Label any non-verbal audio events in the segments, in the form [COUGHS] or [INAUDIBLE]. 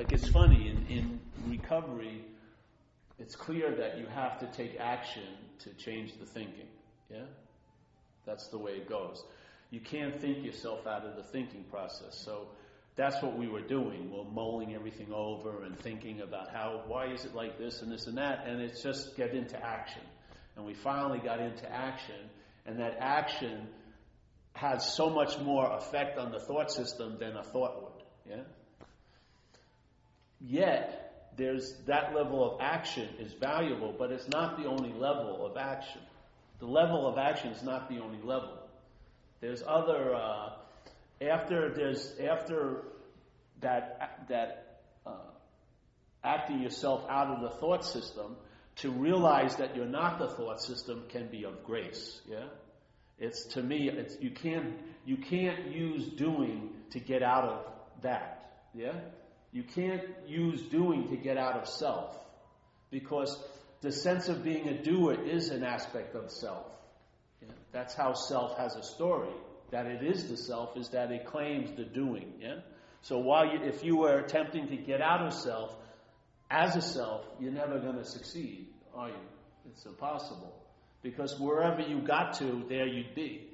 Like it's funny in, in recovery, it's clear that you have to take action to change the thinking. Yeah? That's the way it goes. You can't think yourself out of the thinking process. So that's what we were doing. We're mulling everything over and thinking about how, why is it like this and this and that, and it's just get into action. And we finally got into action, and that action has so much more effect on the thought system than a thought would. Yeah? Yet, there's that level of action is valuable, but it's not the only level of action. The level of action is not the only level. There's other uh, after there's after that that uh, acting yourself out of the thought system to realize that you're not the thought system can be of grace. Yeah, it's to me it's you can't you can't use doing to get out of that. Yeah, you can't use doing to get out of self because the sense of being a doer is an aspect of self. Yeah? That's how self has a story. That it is the self is that it claims the doing. Yeah. So while you, if you were attempting to get out of self as a self, you're never going to succeed, are you? It's impossible because wherever you got to, there you'd be,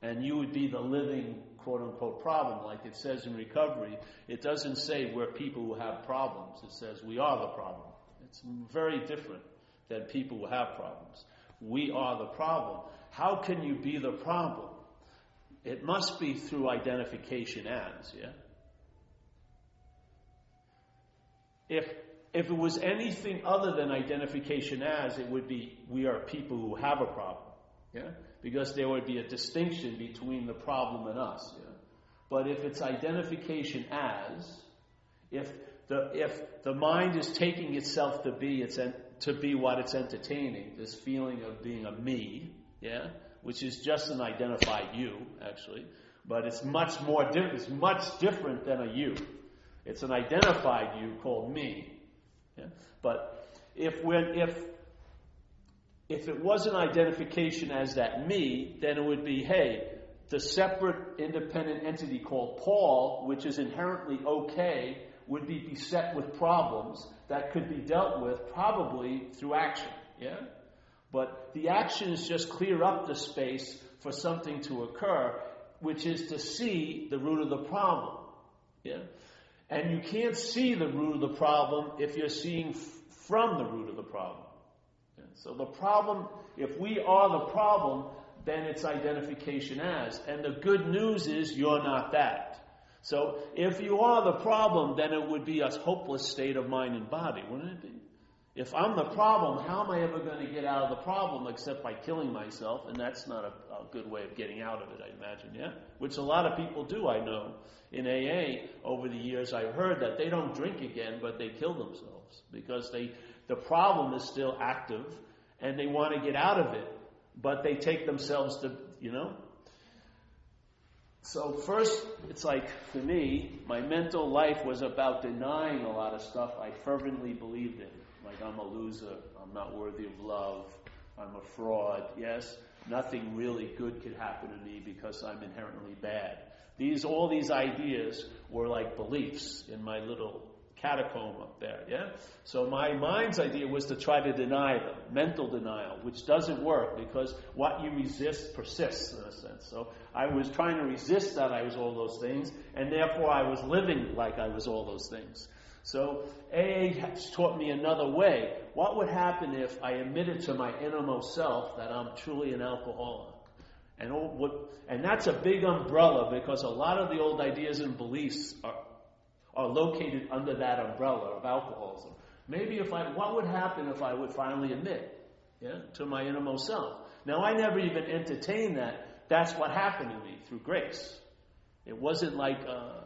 and you would be the living quote unquote problem, like it says in recovery. It doesn't say we're people who have problems. It says we are the problem. It's very different than people who have problems. We are the problem. How can you be the problem? It must be through identification as, yeah? If, if it was anything other than identification as, it would be we are people who have a problem, yeah? Because there would be a distinction between the problem and us, yeah? But if it's identification as, if the, if the mind is taking itself to be its en- to be what it's entertaining, this feeling of being a me, yeah, which is just an identified you, actually, but it's much more di- it's much different than a you. It's an identified you called me. Yeah? But if when if if it was an identification as that me, then it would be, hey, the separate independent entity called Paul, which is inherently okay, would be beset with problems that could be dealt with probably through action. Yeah? But the actions just clear up the space for something to occur, which is to see the root of the problem. Yeah? And you can't see the root of the problem if you're seeing f- from the root of the problem. So the problem, if we are the problem, then it's identification as. And the good news is you're not that. So if you are the problem, then it would be a hopeless state of mind and body, wouldn't it be? If I'm the problem, how am I ever going to get out of the problem except by killing myself? And that's not a, a, good way of getting out of it, I imagine, yeah? Which a lot of people do, I know. In AA, over the years, I've heard that they don't drink again, but they kill themselves because they, the problem is still active and they want to get out of it, but they take themselves to, you know, so first, it's like for me, my mental life was about denying a lot of stuff I fervently believed in. Like I'm a loser, I'm not worthy of love, I'm a fraud. Yes, nothing really good could happen to me because I'm inherently bad. These all these ideas were like beliefs in my little catacomb up there, yeah? So my mind's idea was to try to deny them, mental denial, which doesn't work because what you resist persists in a sense. So I was trying to resist that I was all those things, and therefore I was living like I was all those things. So AA has taught me another way. What would happen if I admitted to my innermost self that I'm truly an alcoholic? And, what, and that's a big umbrella because a lot of the old ideas and beliefs are, are located under that umbrella of alcoholism. Maybe if I, what would happen if I would finally admit, yeah, to my innermost self? Now I never even entertained that. That's what happened to me through grace. It wasn't like a,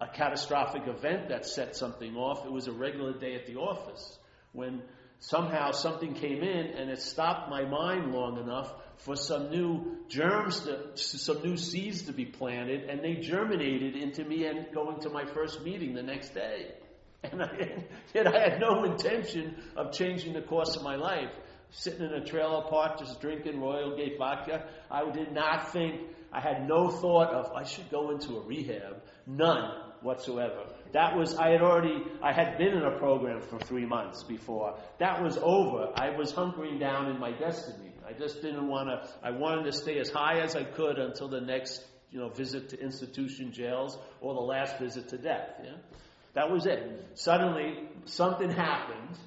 a catastrophic event that set something off. It was a regular day at the office when somehow something came in and it stopped my mind long enough for some new germs, to, some new seeds to be planted, and they germinated into me and going to my first meeting the next day. And I, [LAUGHS] yet I had no intention of changing the course of my life. Sitting in a trailer park, just drinking Royal Gate vodka. I did not think, I had no thought of, I should go into a rehab. None. whatsoever. That was, I had already, I had been in a program for three months before. That was over. I was hunkering down in my destiny. I just didn't want to, I wanted to stay as high as I could until the next, you know, visit to institution jails or the last visit to death. Yeah? That was it. Suddenly, something happened,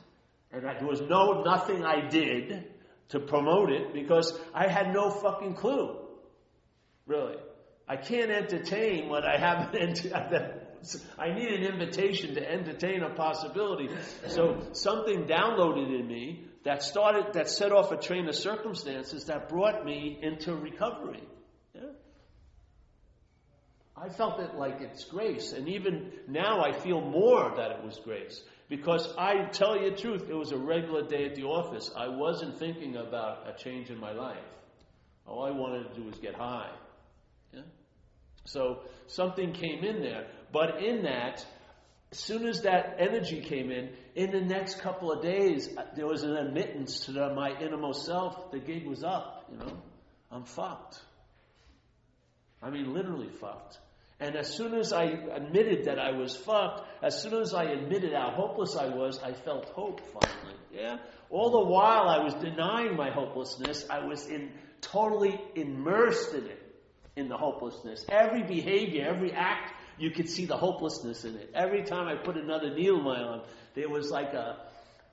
and I, there was no, nothing I did to promote it because I had no fucking clue. Really. I can't entertain what I haven't, [LAUGHS] [LAUGHS] I need an invitation to entertain a possibility. So something downloaded in me that started, that set off a train of circumstances that brought me into recovery. Yeah? I felt it like it's grace, and even now I feel more that it was grace. Because I tell you the truth, it was a regular day at the office. I wasn't thinking about a change in my life. All I wanted to do was get high. Yeah? So something came in there. But in that, as soon as that energy came in, in the next couple of days, uh, there was an admittance to my innermost self. The gig was up, you know. I'm fucked. I mean, literally fucked. And as soon as I admitted that I was fucked, as soon as I admitted how hopeless I was, I felt hope finally. Yeah? All the while I was denying my hopelessness, I was in totally immersed in it, in the hopelessness. Every behavior, every act, you could see the hopelessness in it. Every time I put another needle in my arm, there was like a,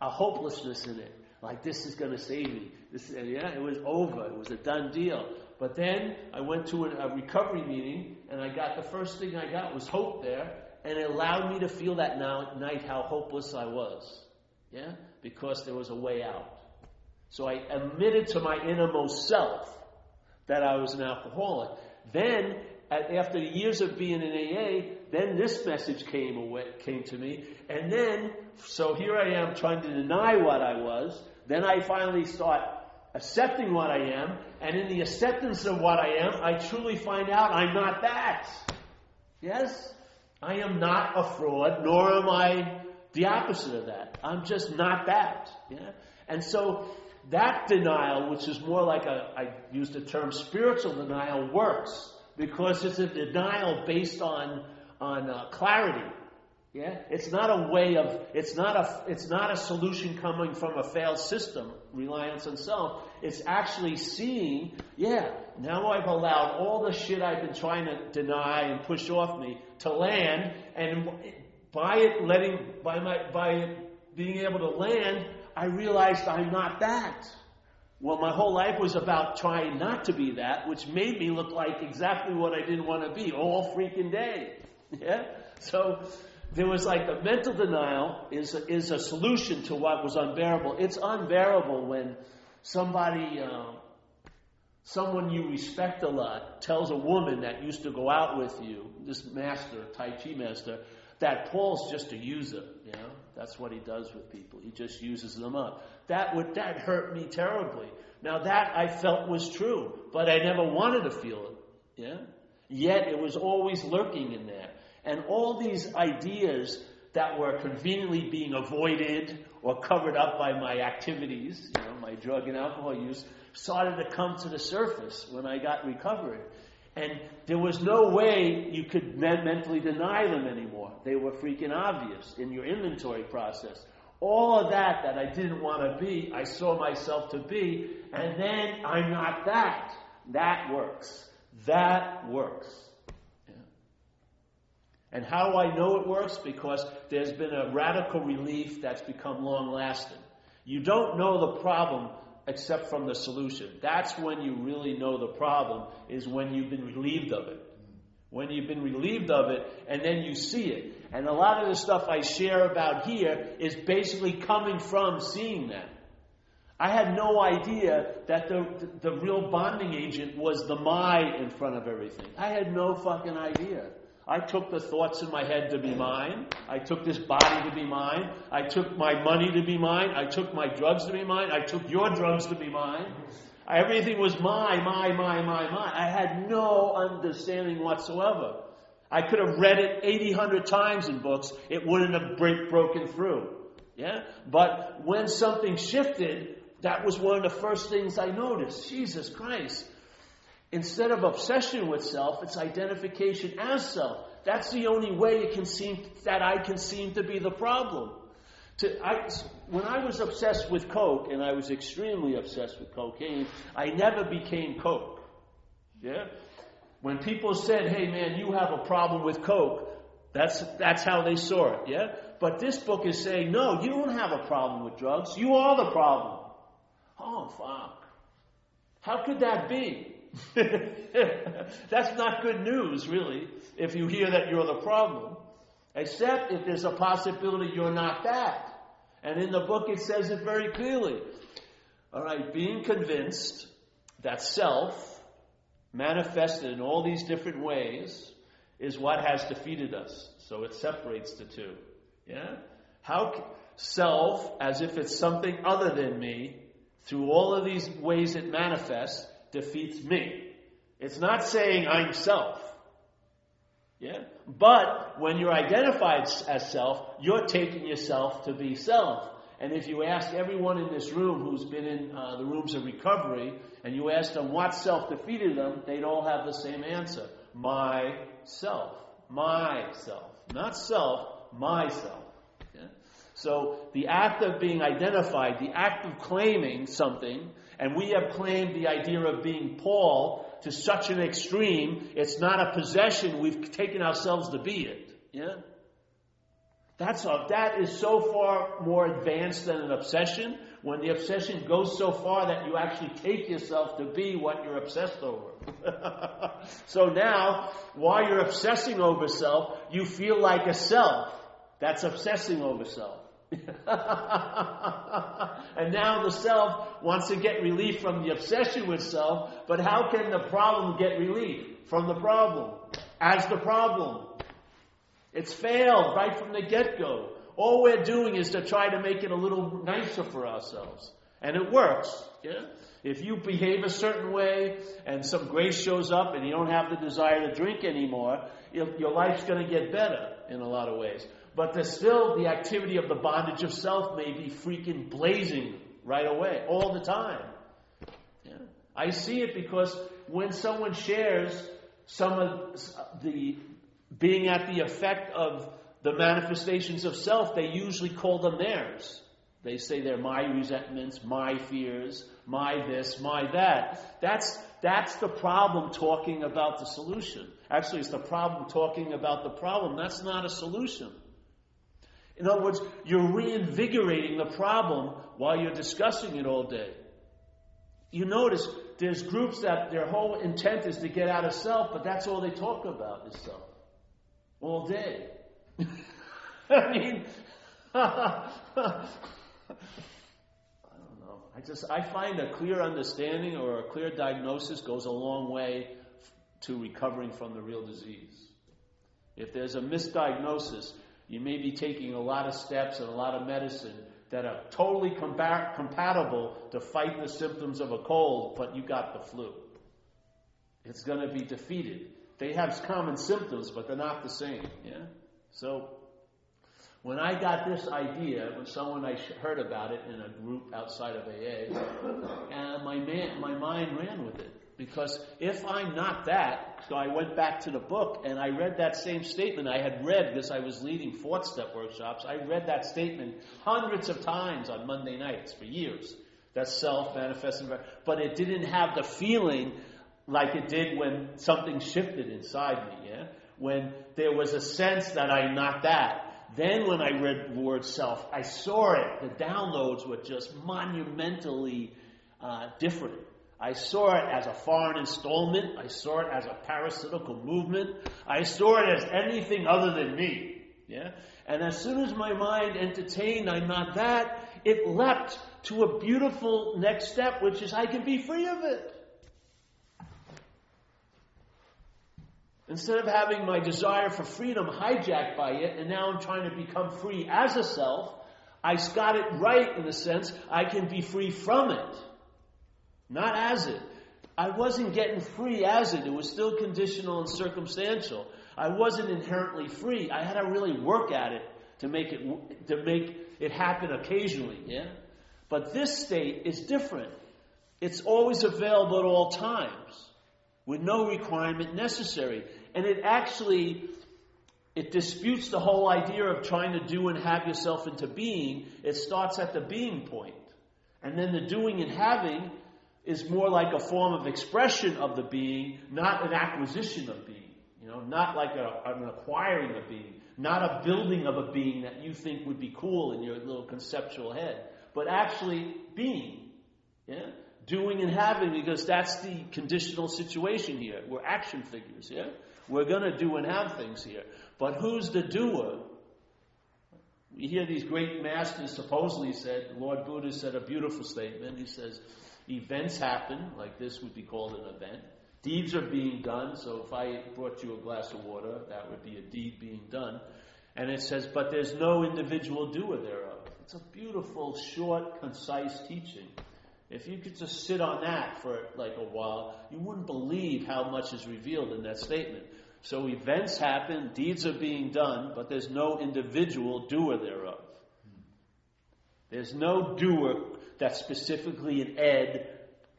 a hopelessness in it. Like this is going to save me. This, yeah, it was over. It was a done deal. But then I went to a, a recovery meeting, and I got the first thing I got was hope there, and it allowed me to feel that now, night how hopeless I was. Yeah? Because there was a way out. So I admitted to my innermost self that I was an alcoholic. Then, after years of being in AA, then this message came away, came to me, and then so here I am trying to deny what I was. Then I finally start accepting what I am, and in the acceptance of what I am, I truly find out I'm not that. Yes? I am not a fraud, nor am I the opposite of that. I'm just not that. Yeah? And so that denial, which is more like a, I used the term spiritual denial, works because it's a denial based on, on uh, clarity. Yeah? It's not a way of, it's not a, it's not a solution coming from a failed system, reliance on self. It's actually seeing, yeah, now I've allowed all the shit I've been trying to deny and push off me to land, and by it letting, by my, by it being able to land, I realized I'm not that. Well, my whole life was about trying not to be that, which made me look like exactly what I didn't want to be all freaking day. [LAUGHS] Yeah? So, there was like the mental denial is a, is a solution to what was unbearable. It's unbearable when somebody, uh, someone you respect a lot, tells a woman that used to go out with you, this master, Tai Chi master, that Paul's just a user. You know, that's what he does with people. He just uses them up. That would that hurt me terribly. Now that I felt was true, but I never wanted to feel it. Yeah. Yet it was always lurking in there. And all these ideas that were conveniently being avoided or covered up by my activities, you know, my drug and alcohol use, started to come to the surface when I got recovered. And there was no way you could mentally deny them anymore. They were freaking obvious in your inventory process. All of that that I didn't want to be, I saw myself to be, and then I'm not that. That works. That works. And how do I know it works? Because there's been a radical relief that's become long lasting. You don't know the problem except from the solution. That's when you really know the problem, is when you've been relieved of it. When you've been relieved of it, and then you see it. And a lot of the stuff I share about here is basically coming from seeing that. I had no idea that the, the, real bonding agent was the my in front of everything. I had no fucking idea. I took the thoughts in my head to be mine. I took this body to be mine. I took my money to be mine. I took my drugs to be mine. I took your drugs to be mine. Everything was my, my, my, my, my. I had no understanding whatsoever. I could have read it 80, 100 times in books. It wouldn't have break, broken through. Yeah? But when something shifted, that was one of the first things I noticed. Jesus Christ. Instead of obsession with self, it's identification as self. That's the only way it can seem that I can seem to be the problem. To, I, when I was obsessed with coke, and I was extremely obsessed with cocaine, I never became coke. Yeah. When people said, "Hey, man, you have a problem with coke," that's that's how they saw it. Yeah. But this book is saying, "No, you don't have a problem with drugs. You are the problem." Oh, fuck. How could that be? [LAUGHS] That's not good news, really, if you hear that you're the problem. Except if there's a possibility you're not that. And in the book it says it very clearly. Alright, being convinced that self, manifested in all these different ways, is what has defeated us. So it separates the two. Yeah? How self, as if it's something other than me, through all of these ways it manifests, defeats me. It's not saying I'm self. Yeah? But when you're identified as self, you're taking yourself to be self. And if you ask everyone in this room who's been in uh, the rooms of recovery, and you ask them what self defeated them, they'd all have the same answer. Myself. Myself. Not self, myself. So the act of being identified, the act of claiming something, and we have claimed the idea of being Paul to such an extreme, it's not a possession, we've taken ourselves to be it. Yeah? That's a, that is so far more advanced than an obsession when the obsession goes so far that you actually take yourself to be what you're obsessed over. [LAUGHS] so now, while you're obsessing over self, you feel like a self. That's obsessing over self. [LAUGHS] and now the self wants to get relief from the obsession with self, but how can the problem get relief from the problem? As the problem. It's failed right from the get go. All we're doing is to try to make it a little nicer for ourselves. And it works. Yeah? If you behave a certain way and some grace shows up and you don't have the desire to drink anymore, your life's going to get better in a lot of ways. But there's still the activity of the bondage of self may be freaking blazing right away, all the time. Yeah. I see it because when someone shares some of the being at the effect of the manifestations of self, they usually call them theirs. They say they're my resentments, my fears, my this, my that. That's, that's the problem talking about the solution. Actually, it's the problem talking about the problem. That's not a solution. In other words, you're reinvigorating the problem while you're discussing it all day. You notice there's groups that their whole intent is to get out of self, but that's all they talk about is self. All day. [LAUGHS] I mean, [LAUGHS] I don't know. I just, I find a clear understanding or a clear diagnosis goes a long way to recovering from the real disease. If there's a misdiagnosis, you may be taking a lot of steps and a lot of medicine that are totally compa- compatible to fight the symptoms of a cold, but you got the flu. It's going to be defeated. They have common symptoms, but they're not the same. Yeah. So when I got this idea, when someone I heard about it in a group outside of AA, and my man, my mind ran with it. Because if I'm not that, so I went back to the book and I read that same statement I had read because I was leading fourth step workshops. I read that statement hundreds of times on Monday nights for years. That self manifesting, but it didn't have the feeling like it did when something shifted inside me, yeah? When there was a sense that I'm not that. Then when I read the word self, I saw it. The downloads were just monumentally uh, different. I saw it as a foreign installment. I saw it as a parasitical movement. I saw it as anything other than me. Yeah? And as soon as my mind entertained, I'm not that, it leapt to a beautiful next step, which is I can be free of it. Instead of having my desire for freedom hijacked by it, and now I'm trying to become free as a self, I got it right in the sense I can be free from it. Not as it. I wasn't getting free as it. It was still conditional and circumstantial. I wasn't inherently free. I had to really work at it to make it to make it happen occasionally, yeah? But this state is different. It's always available at all times with no requirement necessary. And it actually it disputes the whole idea of trying to do and have yourself into being. It starts at the being point. And then the doing and having is more like a form of expression of the being, not an acquisition of being. You know, not like a, an acquiring of being, not a building of a being that you think would be cool in your little conceptual head, but actually being. Yeah? Doing and having, because that's the conditional situation here. We're action figures, yeah? We're going to do and have things here. But who's the doer? We hear these great masters supposedly said, Lord Buddha said a beautiful statement. He says, events happen, like this would be called an event. Deeds are being done, so if I brought you a glass of water, that would be a deed being done. And it says, but there's no individual doer thereof. It's a beautiful, short, concise teaching. If you could just sit on that for like a while, you wouldn't believe how much is revealed in that statement. So events happen, deeds are being done, but there's no individual doer thereof. There's no doer that's specifically an Ed,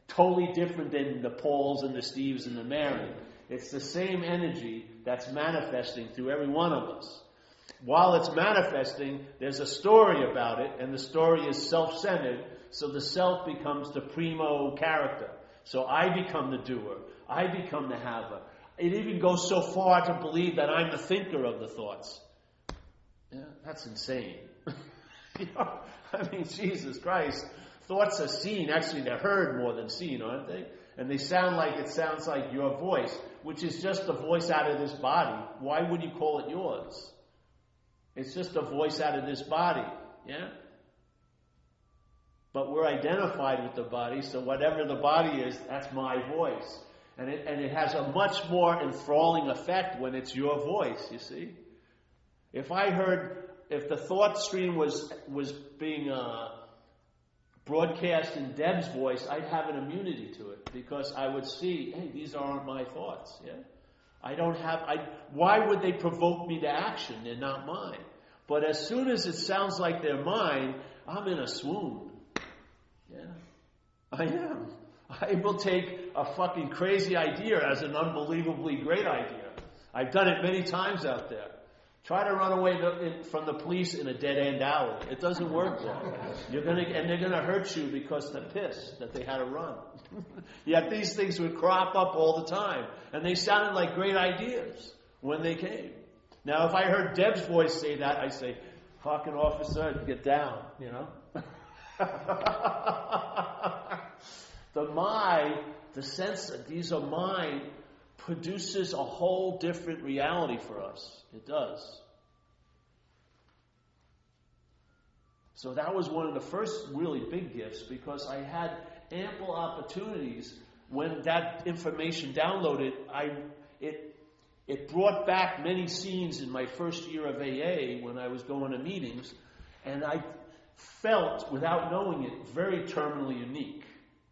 totally different than the Pauls and the Steves and the Mary. It's the same energy that's manifesting through every one of us. While it's manifesting, there's a story about it, and the story is self centered, so the self becomes the primo character. So I become the doer, I become the haver. It even goes so far to believe that I'm the thinker of the thoughts. Yeah, that's insane. [LAUGHS] you know, I mean, Jesus Christ. Thoughts are seen, actually they're heard more than seen, aren't they? And they sound like it sounds like your voice, which is just a voice out of this body. Why would you call it yours? It's just a voice out of this body, yeah? But we're identified with the body, so whatever the body is, that's my voice. And it, and it has a much more enthralling effect when it's your voice, you see. If I heard, if the thought stream was, was being uh, broadcast in Deb's voice, I'd have an immunity to it because I would see, hey, these aren't my thoughts, yeah. I don't have, I, why would they provoke me to action? They're not mine. But as soon as it sounds like they're mine, I'm in a swoon. Yeah, I am. I will take a fucking crazy idea as an unbelievably great idea. I've done it many times out there. Try to run away from the police in a dead end alley. It doesn't work well. You're gonna, and they're gonna hurt you because they're pissed that they had to run. [LAUGHS] Yet these things would crop up all the time, and they sounded like great ideas when they came. Now, if I heard Deb's voice say that, I'd say, "Fucking officer, get down," you know. [LAUGHS] the my, the sense that these are mine, produces a whole different reality for us. It does. So that was one of the first really big gifts because I had ample opportunities when that information downloaded. I it it brought back many scenes in my first year of AA when I was going to meetings, and I felt, without knowing it, very terminally unique.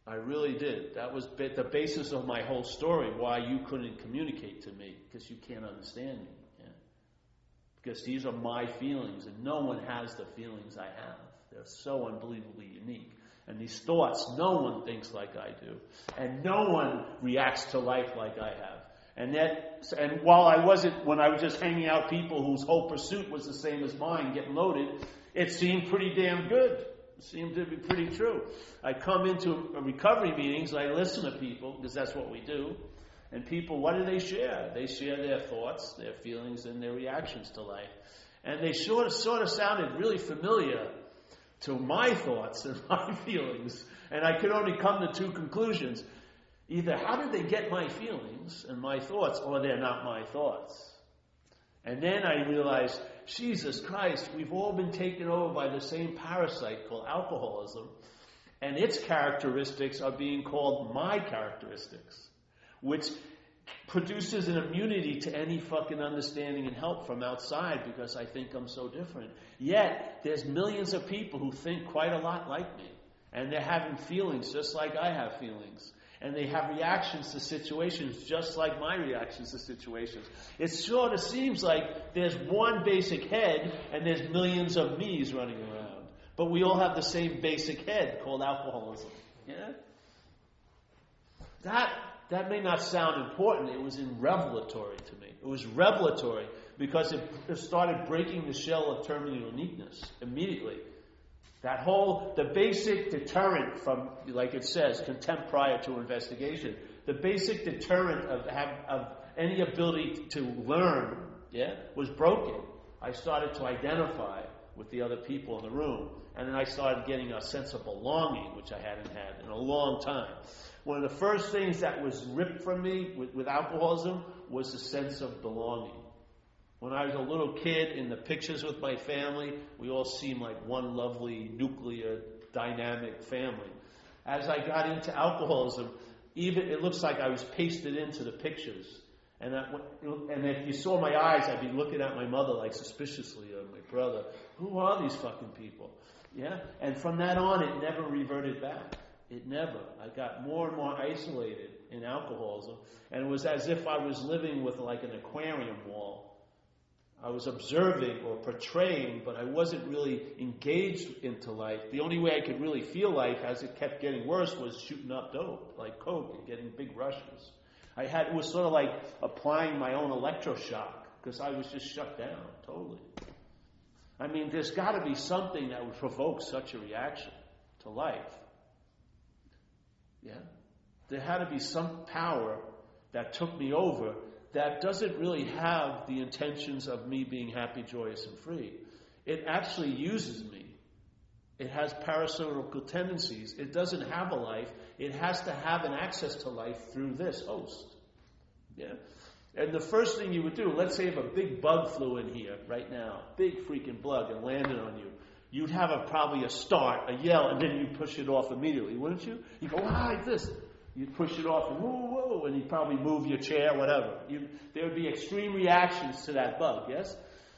I really did. That was the basis of my whole story, why you couldn't communicate to me, because you can't understand me. Yeah? Because these are my feelings, and no one has the feelings I have. They're so unbelievably unique. And these thoughts, no one thinks like I do. And no one reacts to life like I have. And that, and while I wasn't, when I was just hanging out people whose whole pursuit was the same as mine, getting loaded, it seemed pretty damn good seemed to be pretty true. I come into recovery meetings, I listen to people, because that's what we do. And people, what do they share? They share their thoughts, their feelings, and their reactions to life. And they sort of, sort of sounded really familiar to my thoughts and [LAUGHS] my feelings. And I could only come to two conclusions. Either how did they get my feelings and my thoughts, or they're not my thoughts. And then I realized Jesus Christ, we've all been taken over by the same parasite called alcoholism, and its characteristics are being called my characteristics, which produces an immunity to any fucking understanding and help from outside because I think I'm so different. Yet, there's millions of people who think quite a lot like me, and they're having feelings just like I have feelings and they have reactions to situations just like my reactions to situations. It sort of seems like there's one basic head and there's millions of me's running around. But we all have the same basic head called alcoholism. Yeah? That, that may not sound important. It was in revelatory to me. It was revelatory because it, it started breaking the shell of terminal uniqueness immediately. That whole, the basic deterrent from, like it says, contempt prior to investigation, the basic deterrent of, of any ability to learn, yeah, was broken. I started to identify with the other people in the room. And then I started getting a sense of belonging, which I hadn't had in a long time. One of the first things that was ripped from me with, with alcoholism was the sense of belonging. When I was a little kid in the pictures with my family, we all seemed like one lovely nuclear dynamic family. As I got into alcoholism, even it looks like I was pasted into the pictures. And, and if you saw my eyes, I'd be looking at my mother like suspiciously, or my brother. Who are these fucking people? Yeah? And from that on, it never reverted back. It never. I got more and more isolated in alcoholism, and it was as if I was living with like an aquarium wall I was observing or portraying, but I wasn't really engaged into life. The only way I could really feel life as it kept getting worse was shooting up dope, like coke, and getting big rushes. I had it was sort of like applying my own electroshock because I was just shut down totally. I mean, there's got to be something that would provoke such a reaction to life. Yeah, there had to be some power that took me over that doesn't really have the intentions of me being happy, joyous, and free. It actually uses me. It has parasitical tendencies. It doesn't have a life. It has to have an access to life through this host. Yeah? And the first thing you would do, let's say if a big bug flew in here right now, big freaking bug, and landed on you, you'd have a, probably a start, a yell, and then you'd push it off immediately, wouldn't you? You go, ah, this. You'd push it off, and whoa, whoa, and you'd probably move your chair, whatever. You, there would be extreme reactions to that bug, yes?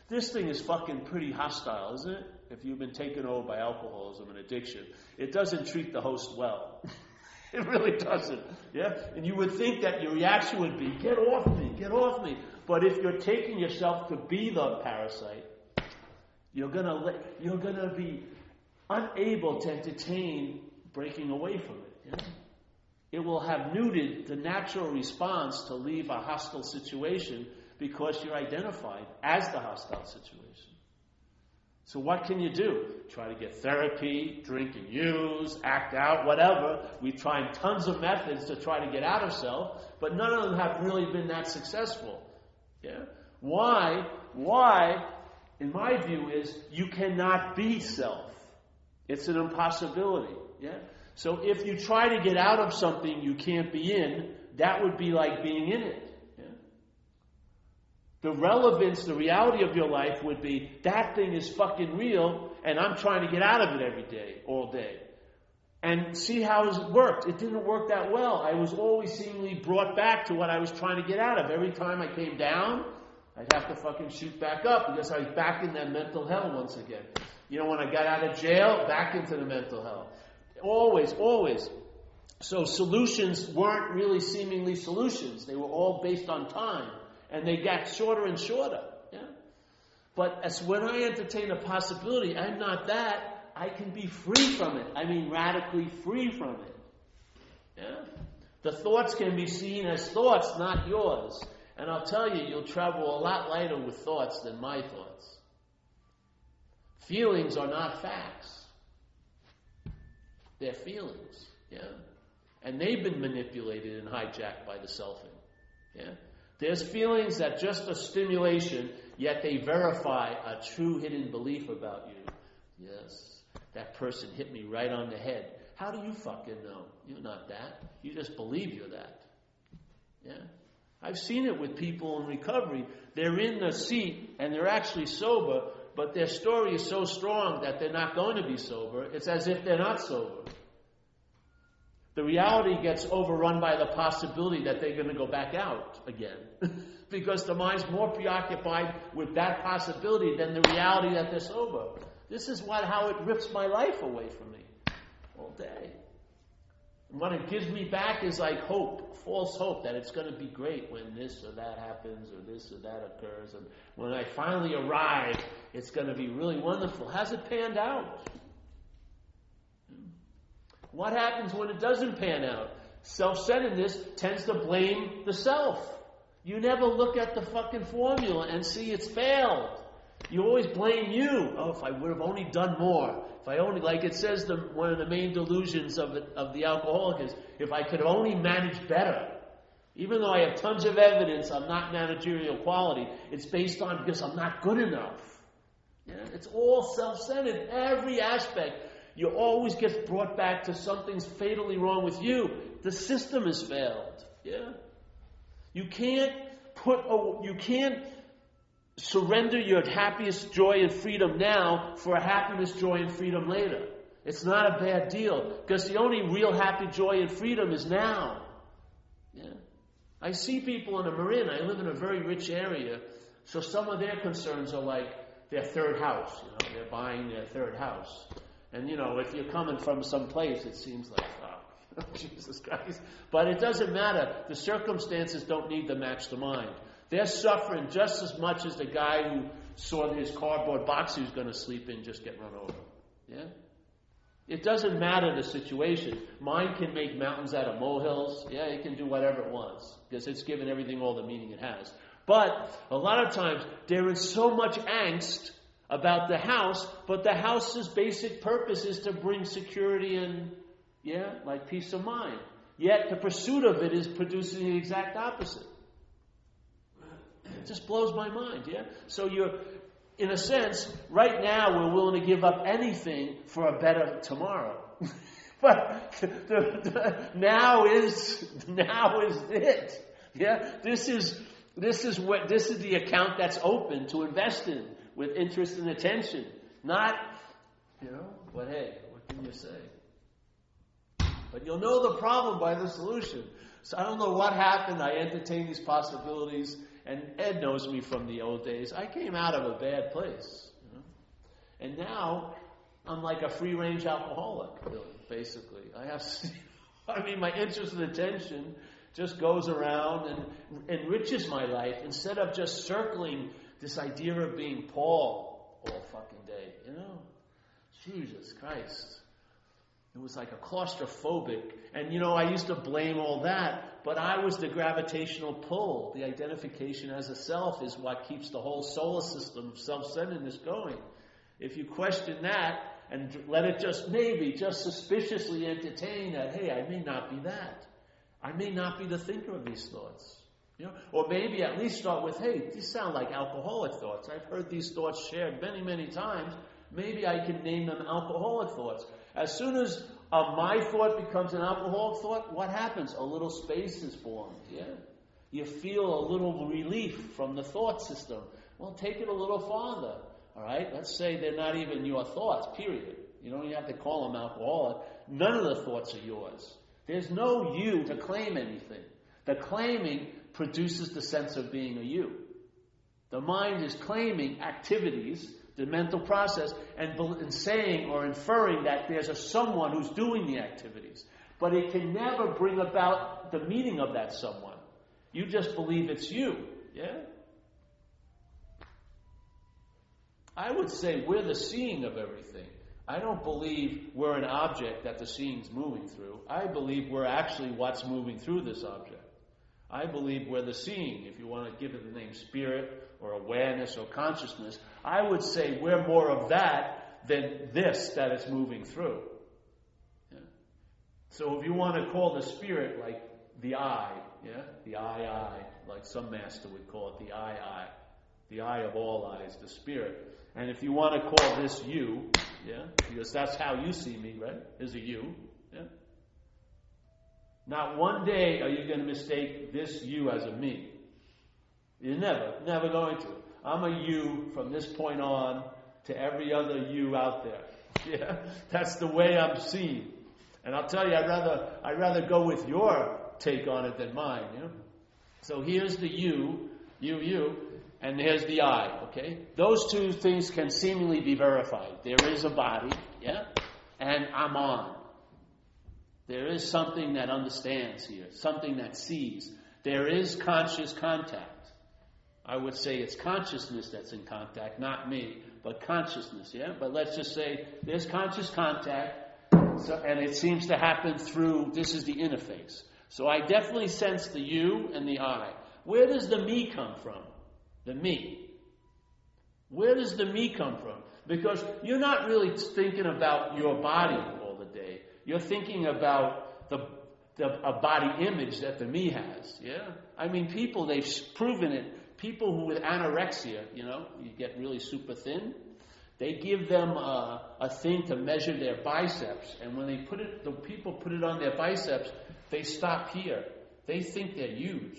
This thing is fucking pretty hostile, isn't it? If you've been taken over by alcoholism and addiction, it doesn't treat the host well. [LAUGHS] it really doesn't. Yeah? And you would think that your reaction would be, get off me, get off me. But if you're taking yourself to be the parasite, you're gonna let, you're gonna be unable to entertain breaking away from it. It will have neutered the natural response to leave a hostile situation because you're identified as the hostile situation. So what can you do? Try to get therapy, drink and use, act out, whatever. We've tried tons of methods to try to get out of self, but none of them have really been that successful. Yeah? Why? Why, in my view, is you cannot be self. It's an impossibility. Yeah? So if you try to get out of something you can't be in, that would be like being in it. The relevance, the reality of your life would be that thing is fucking real, and I'm trying to get out of it every day, all day. And see how it worked. It didn't work that well. I was always seemingly brought back to what I was trying to get out of. Every time I came down, I'd have to fucking shoot back up because I was back in that mental hell once again. You know, when I got out of jail, back into the mental hell. Always, always. So solutions weren't really seemingly solutions. They were all based on time. And they got shorter and shorter. Yeah? But as when I entertain a possibility, I'm not that. I can be free from it. I mean, radically free from it. Yeah? The thoughts can be seen as thoughts, not yours. And I'll tell you, you'll travel a lot lighter with thoughts than my thoughts. Feelings are not facts they're feelings. Yeah? And they've been manipulated and hijacked by the selfing. Yeah? There's feelings that just a stimulation, yet they verify a true hidden belief about you. Yes, that person hit me right on the head. How do you fucking know? You're not that. You just believe you're that. Yeah? I've seen it with people in recovery. They're in the seat and they're actually sober, but their story is so strong that they're not going to be sober. It's as if they're not sober. The reality gets overrun by the possibility that they're going to go back out again. [LAUGHS] because the mind's more preoccupied with that possibility than the reality that they're sober. This is what, how it rips my life away from me all day. And what it gives me back is like hope, false hope that it's going to be great when this or that happens or this or that occurs. And when I finally arrive, it's going to be really wonderful. Has it panned out? What happens when it doesn't pan out? Self centeredness tends to blame the self. You never look at the fucking formula and see it's failed. You always blame you. Oh, if I would have only done more. If I only, like it says, the, one of the main delusions of, it, of the alcoholic is, if I could only manage better. Even though I have tons of evidence I'm not managerial quality, it's based on because I'm not good enough. Yeah? It's all self-centered. Every aspect. You always get brought back to something's fatally wrong with you. The system has failed. Yeah? You can't put a, you can't surrender your happiest joy and freedom now for a happiness, joy, and freedom later. It's not a bad deal because the only real happy joy and freedom is now. Yeah. I see people in a Marin. I live in a very rich area, so some of their concerns are like their third house. You know, they're buying their third house, and you know, if you're coming from some place, it seems like oh, [LAUGHS] Jesus Christ. But it doesn't matter. The circumstances don't need to match the mind. They're suffering just as much as the guy who saw his cardboard box he was going to sleep in just get run over. Yeah? It doesn't matter the situation. Mind can make mountains out of molehills. Yeah, it can do whatever it wants because it's given everything all the meaning it has. But a lot of times there is so much angst about the house, but the house's basic purpose is to bring security and, yeah, like peace of mind. Yet the pursuit of it is producing the exact opposite. It just blows my mind, yeah? So you're, in a sense, right now we're willing to give up anything for a better tomorrow. [LAUGHS] but the, the, now is now is it. Yeah, this is this is what this is the account that's open to invest in with interest and attention. Not, you know, but hey, what can you say? But you'll know the problem by the solution. So I don't know what happened. I entertained these possibilities and Ed knows me from the old days. I came out of a bad place. And now I'm like a free range alcoholic, really, basically. I have, [LAUGHS] I mean, my interest and attention just goes around and enriches my life instead of just circling this idea of being Paul all fucking day, you know? Jesus Christ. It was like a claustrophobic. And you know, I used to blame all that, but I was the gravitational pull. The identification as a self is what keeps the whole solar system of self centeredness going. If you question that and let it just maybe, just suspiciously entertain that, hey, I may not be that. I may not be the thinker of these thoughts. You know, or maybe at least start with, hey, these sound like alcoholic thoughts. I've heard these thoughts shared many, many times. Maybe I can name them alcoholic thoughts. As soon as uh, my thought becomes an alcoholic thought, what happens? A little space is formed. Yeah. You feel a little relief from the thought system. Well, take it a little farther. All right. Let's say they're not even your thoughts. Period. You don't even have to call them alcoholic. None of the thoughts are yours. There's no you to claim anything. The claiming produces the sense of being a you. The mind is claiming activities the mental process, and, and saying or inferring that there's a someone who's doing the activities. But it can never bring about the meaning of that someone. You just believe it's you. Yeah? I would say we're the seeing of everything. I don't believe we're an object that the seeing's moving through. I believe we're actually what's moving through this object. I believe we're the seeing, if you want to give it the name spirit or awareness or consciousness. I would say we're more of that than this that is moving through. Yeah? So if you want to call the spirit like the I, yeah, the I, I, like some master would call it the I, I, the eye of all eyes, the spirit. And if you want to call this you, yeah, because that's how you see me, right? Is a you, yeah. Not one day are you going to mistake this you as a me. You're never, never going to. I'm a you from this point on to every other you out there. [LAUGHS] Yeah, that's the way I'm seen. And I'll tell you, I'd rather, I'd rather go with your take on it than mine. You know? So here's the you, you, you, and here's the I. Okay, those two things can seemingly be verified. There is a body, yeah, and I'm on. There is something that understands here, something that sees. There is conscious contact. I would say it's consciousness that's in contact, not me, but consciousness, yeah? But let's just say there's conscious contact, so, and it seems to happen through this is the interface. So I definitely sense the you and the I. Where does the me come from? The me. Where does the me come from? Because you're not really thinking about your body all the day. You're thinking about the, the a body image that the me has. Yeah? I mean, people, they've proven it. People who with anorexia, you know, you get really super thin, they give them a, a, thing to measure their biceps, and when they put it, the people put it on their biceps, they stop here. They think they're huge.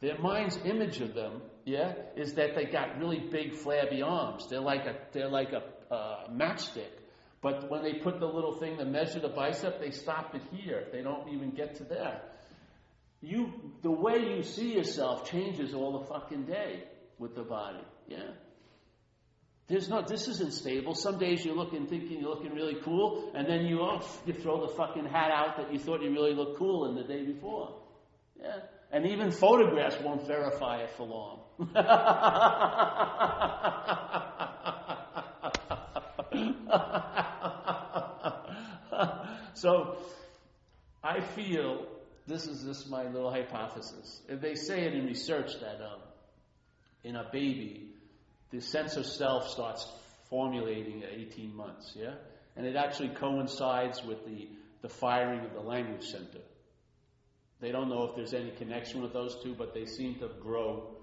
Their mind's image of them, yeah, is that they got really big flabby arms. They're like a they're like a uh, matchstick. But when they put the little thing to measure the bicep, they stop it here. They don't even get to there. You, the way you see yourself changes all the fucking day with the body. Yeah. There's no, this isn't stable. Some days you're looking, thinking you're looking really cool, and then you off, you throw the fucking hat out that you thought you really looked cool in the day before. Yeah. And even photographs won't verify it for long. [LAUGHS] so, I feel this is just my little hypothesis. They say it in research that um, in a baby, the sense of self starts formulating at 18 months, yeah? And it actually coincides with the, the firing of the language center. They don't know if there's any connection with those two, but they seem to grow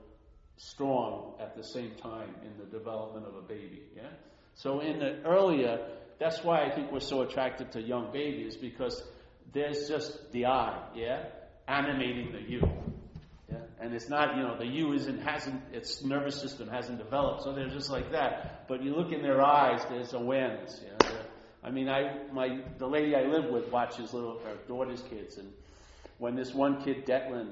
strong at the same time in the development of a baby, yeah? So in the earlier, that's why I think we're so attracted to young babies, because there's just the I, yeah, animating the you. Yeah? And it's not, you know, the you isn't, hasn't, its nervous system hasn't developed, so they're just like that. But you look in their eyes, there's awareness. Yeah? I mean, I, my, the lady I live with watches little, her daughter's kids, and when this one kid, Declan,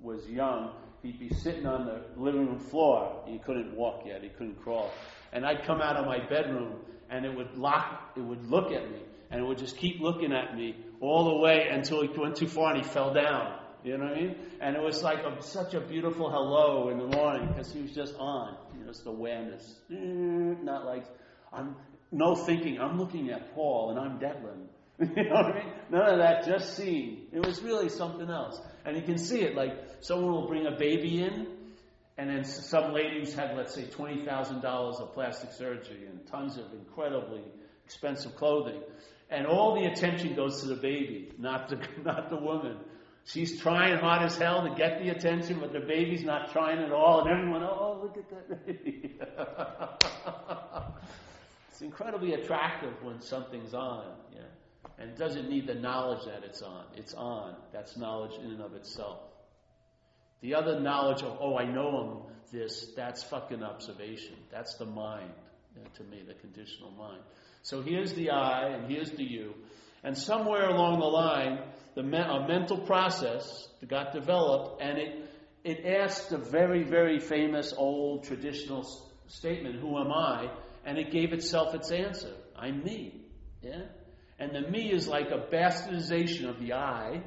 was young, he'd be sitting on the living room floor. He couldn't walk yet, he couldn't crawl. And I'd come out of my bedroom, and it would lock, it would look at me, and it would just keep looking at me all the way until he went too far and he fell down. You know what I mean? And it was like a, such a beautiful hello in the morning because he was just on. You know, just awareness. Eh, not like, I'm no thinking. I'm looking at Paul and I'm Declan. [LAUGHS] you know what I mean? None of that, just seeing. It was really something else. And you can see it like someone will bring a baby in, and then some lady who's had, let's say, $20,000 of plastic surgery and tons of incredibly expensive clothing. And all the attention goes to the baby, not the, [LAUGHS] not the woman. She's trying hard as hell to get the attention, but the baby's not trying at all, and everyone, oh, oh look at that baby. [LAUGHS] it's incredibly attractive when something's on, yeah. And it doesn't need the knowledge that it's on. It's on. That's knowledge in and of itself. The other knowledge of, oh, I know him, this, that's fucking observation. That's the mind, yeah, to me, the conditional mind. So here's the I, and here's the you. And somewhere along the line, the me- a mental process got developed, and it it asked a very very famous old traditional s- statement, "Who am I?" And it gave itself its answer: "I'm me." Yeah, and the me is like a bastardization of the I,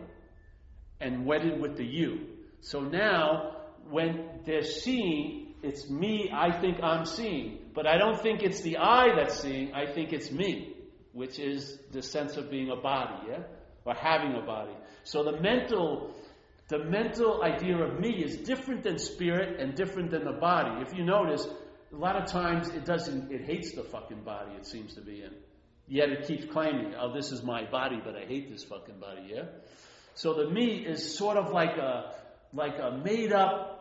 and wedded with the you. So now, when they're seeing, it's me. I think I'm seeing, but I don't think it's the I that's seeing. I think it's me, which is the sense of being a body. Yeah or having a body. So the mental, the mental idea of me is different than spirit and different than the body. If you notice, a lot of times it doesn't, it hates the fucking body it seems to be in. Yet it keeps claiming, oh, this is my body, but I hate this fucking body, yeah? So the me is sort of like a, like a made up,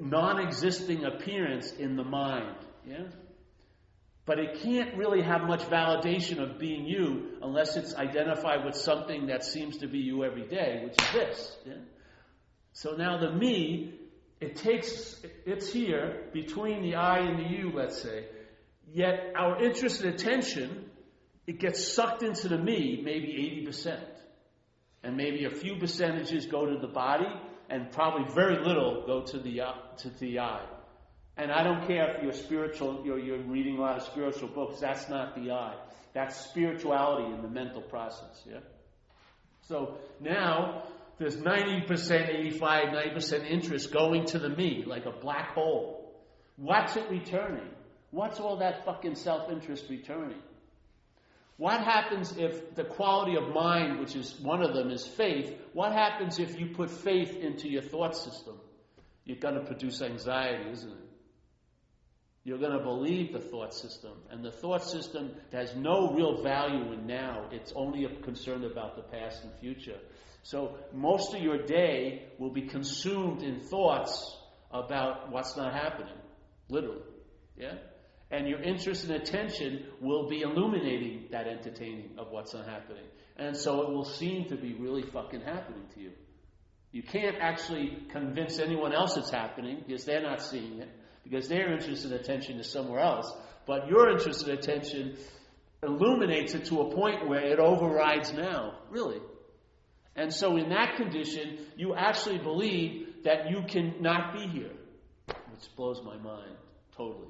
non-existing appearance in the mind, yeah? But it can't really have much validation of being you unless it's identified with something that seems to be you every day, which is this. Yeah? So now the me, it takes, it's here between the I and the you, let's say. Yet our interest and attention, it gets sucked into the me, maybe 80%. And maybe a few percentages go to the body, and probably very little go to the, uh, to the I. And I don't care if you're spiritual, you're, you're reading a lot of spiritual books, that's not the I. That's spirituality in the mental process, yeah? So now, there's 90%, 85, 90% interest going to the me, like a black hole. What's it returning? What's all that fucking self interest returning? What happens if the quality of mind, which is one of them, is faith? What happens if you put faith into your thought system? You're going to produce anxiety, isn't it? You're going to believe the thought system. And the thought system has no real value in now. It's only concerned about the past and future. So most of your day will be consumed in thoughts about what's not happening. Literally. Yeah? And your interest and attention will be illuminating that entertaining of what's happening. And so it will seem to be really fucking happening to you. You can't actually convince anyone else it's happening because they're not seeing it, because their interest and attention is somewhere else. But your interest and attention illuminates it to a point where it overrides now, really. And so in that condition, you actually believe that you can not be here, which blows my mind totally.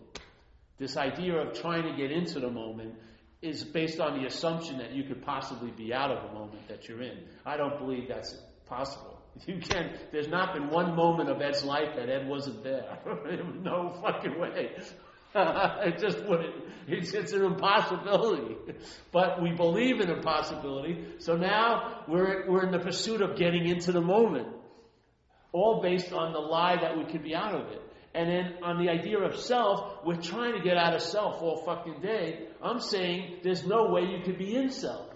This idea of trying to get into the moment is based on the assumption that you could possibly be out of the moment that you're in. I don't believe that's possible. [LAUGHS] You can there's not been one moment of Ed's life that Ed wasn't there. [LAUGHS] no fucking way. [LAUGHS] it just wouldn't, it's, it's an impossibility. But we believe in a possibility, so now we're, we're in the pursuit of getting into the moment. All based on the lie that we could be out of it. And then on the idea of self, we're trying to get out of self all fucking day. I'm saying there's no way you could be in self.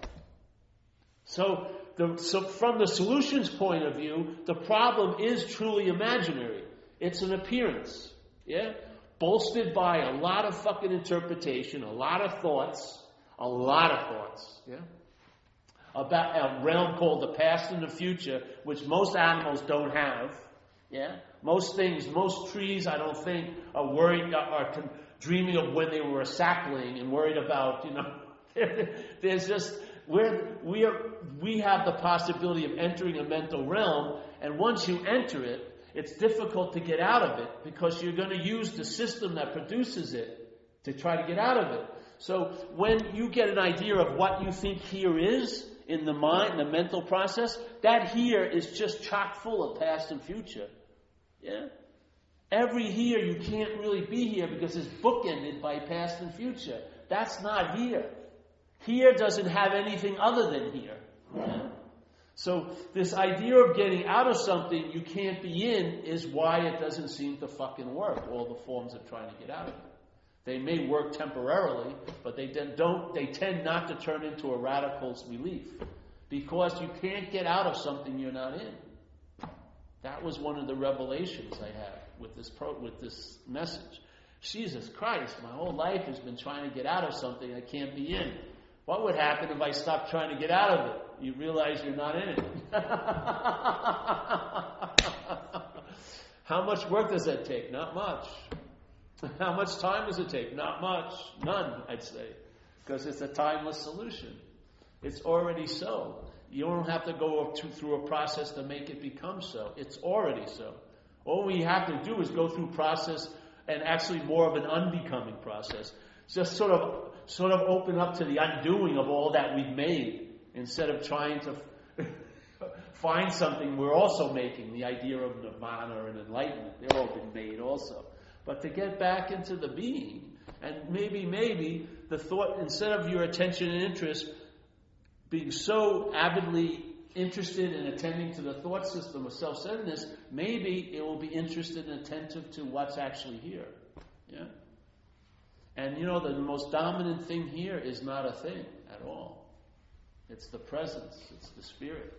So, the, so from the solutions point of view, the problem is truly imaginary. It's an appearance. Yeah? Bolstered by a lot of fucking interpretation, a lot of thoughts, a lot of thoughts. Yeah? About a realm called the past and the future, which most animals don't have. Yeah? Most things, most trees, I don't think, are worried, are dreaming of when they were a sapling and worried about, you know, [LAUGHS] there's just, we're, we, are, we have the possibility of entering a mental realm, and once you enter it, it's difficult to get out of it because you're going to use the system that produces it to try to get out of it. So when you get an idea of what you think here is in the mind, in the mental process, that here is just chock full of past and future. Yeah? Every here, you can't really be here because it's bookended by past and future. That's not here. Here doesn't have anything other than here. So, this idea of getting out of something you can't be in is why it doesn't seem to fucking work, all the forms of trying to get out of it. They may work temporarily, but they don't, they tend not to turn into a radical's relief. Because you can't get out of something you're not in. That was one of the revelations I had with this pro, with this message. Jesus Christ, my whole life has been trying to get out of something I can't be in. What would happen if I stopped trying to get out of it? You realize you're not in it. [LAUGHS] How much work does that take? Not much. [LAUGHS] How much time does it take? Not much. None, I'd say. Because it's a timeless solution. It's already so. You don't have to go to, through a process to make it become so. It's already so. All we have to do is go through process and actually more of an unbecoming process. Just sort of, sort of open up to the undoing of all that we've made instead of trying to [LAUGHS] find something we're also making, the idea of nirvana and enlightenment. They've all been made also. But to get back into the being, and maybe, maybe the thought, instead of your attention and interest being so avidly interested in attending to the thought system of self centeredness, maybe it will be interested and attentive to what's actually here. Yeah? And you know, the most dominant thing here is not a thing at all. It's the presence, it's the spirit.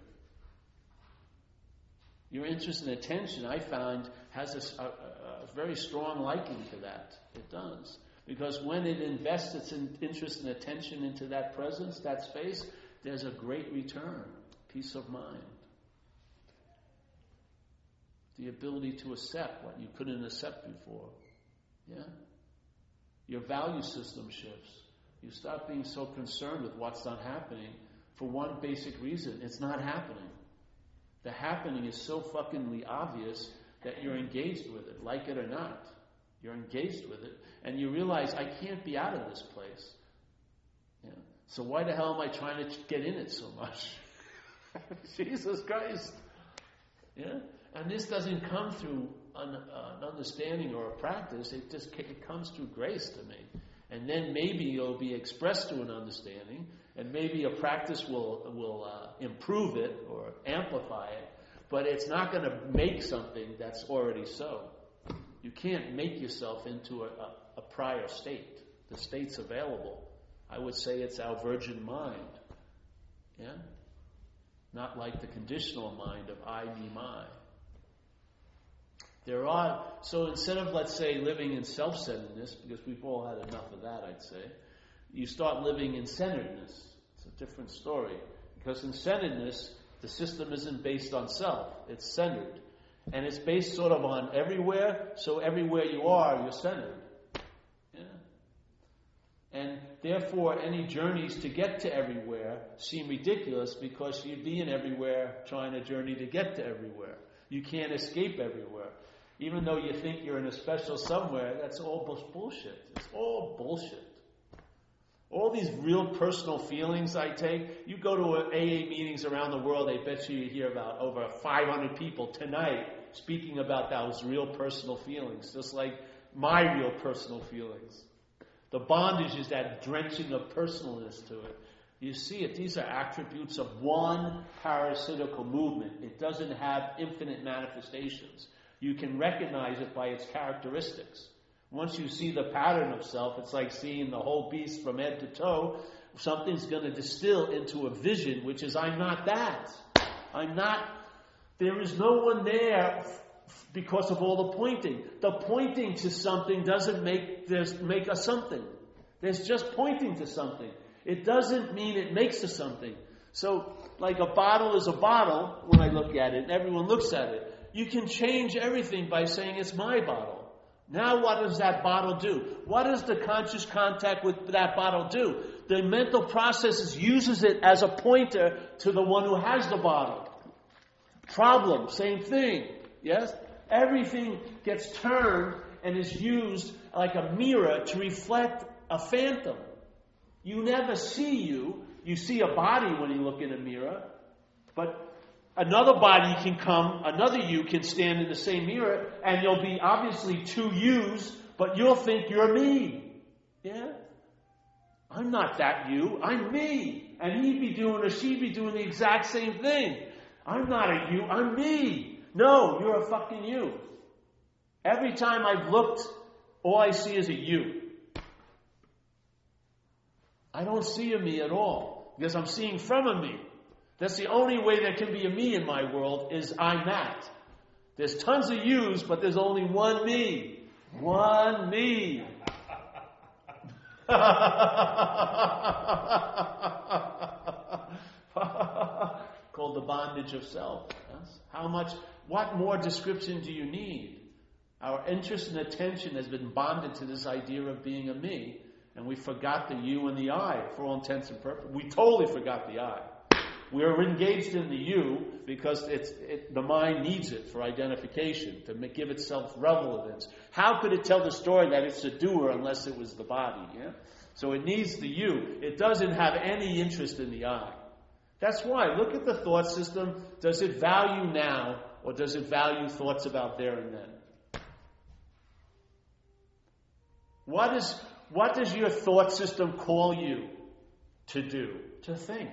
Your interest and attention, I find, has a, a, a very strong liking to that. It does. Because when it invests its interest and attention into that presence, that space, there's a great return peace of mind. The ability to accept what you couldn't accept before. Yeah? Your value system shifts. You stop being so concerned with what's not happening for one basic reason it's not happening. The happening is so fuckingly obvious that you're engaged with it, like it or not. You're engaged with it, and you realize I can't be out of this place. So why the hell am I trying to get in it so much? [LAUGHS] Jesus Christ. Yeah? And this doesn't come through an, uh, an, understanding or a practice. It just it comes through grace to me. And then maybe it'll be expressed to an understanding. And maybe a practice will, will uh, improve it or amplify it, but it's not going to make something that's already so. You can't make yourself into a, a, a prior state. The state's available. I would say it's our virgin mind. Yeah? Not like the conditional mind of I, me, my. There are, so instead of, let's say, living in self centeredness, because we've all had enough of that, I'd say, you start living in centeredness. It's a different story. Because in centeredness, the system isn't based on self, it's centered. And it's based sort of on everywhere, so everywhere you are, you're centered. And therefore, any journeys to get to everywhere seem ridiculous because you'd be in everywhere trying a journey to get to everywhere. You can't escape everywhere. Even though you think you're in a special somewhere, that's all bullshit. It's all bullshit. All these real personal feelings I take, you go to AA meetings around the world, I bet you you hear about over 500 people tonight speaking about those real personal feelings, just like my real personal feelings. The bondage is that drenching of personalness to it. You see it. These are attributes of one parasitical movement. It doesn't have infinite manifestations. You can recognize it by its characteristics. Once you see the pattern of self, it's like seeing the whole beast from head to toe. Something's going to distill into a vision, which is, I'm not that. I'm not, there is no one there because of all the pointing. The pointing to something doesn't make, there's, make a something. There's just pointing to something. It doesn't mean it makes a something. So, like a bottle is a bottle when I look at it, and everyone looks at it. You can change everything by saying it's my bottle. Now, what does that bottle do? What does the conscious contact with that bottle do? The mental processes uses it as a pointer to the one who has the bottle. Problem, same thing. Yes? Everything gets turned and is used like a mirror to reflect a phantom. You never see you. You see a body when you look in a mirror, but Another body can come, another you can stand in the same mirror, and you'll be obviously two yous, but you'll think you're me. Yeah? I'm not that you, I'm me. And he'd be doing or she'd be doing the exact same thing. I'm not a you, I'm me. No, you're a fucking you. Every time I've looked, all I see is a you. I don't see a me at all, because I'm seeing from a me. That's the only way there can be a me in my world is I'm that. There's tons of yous, but there's only one me. One me. [LAUGHS] Called the bondage of self. Yes? How much, what more description do you need? Our interest and attention has been bonded to this idea of being a me, and we forgot the you and the I for all intents and purposes. We totally forgot the I. We're engaged in the you because it's, it, the mind needs it for identification, to give itself relevance. How could it tell the story that it's a doer unless it was the body? Yeah? So it needs the you. It doesn't have any interest in the I. That's why. Look at the thought system. Does it value now or does it value thoughts about there and then? What, is, what does your thought system call you to do? To think.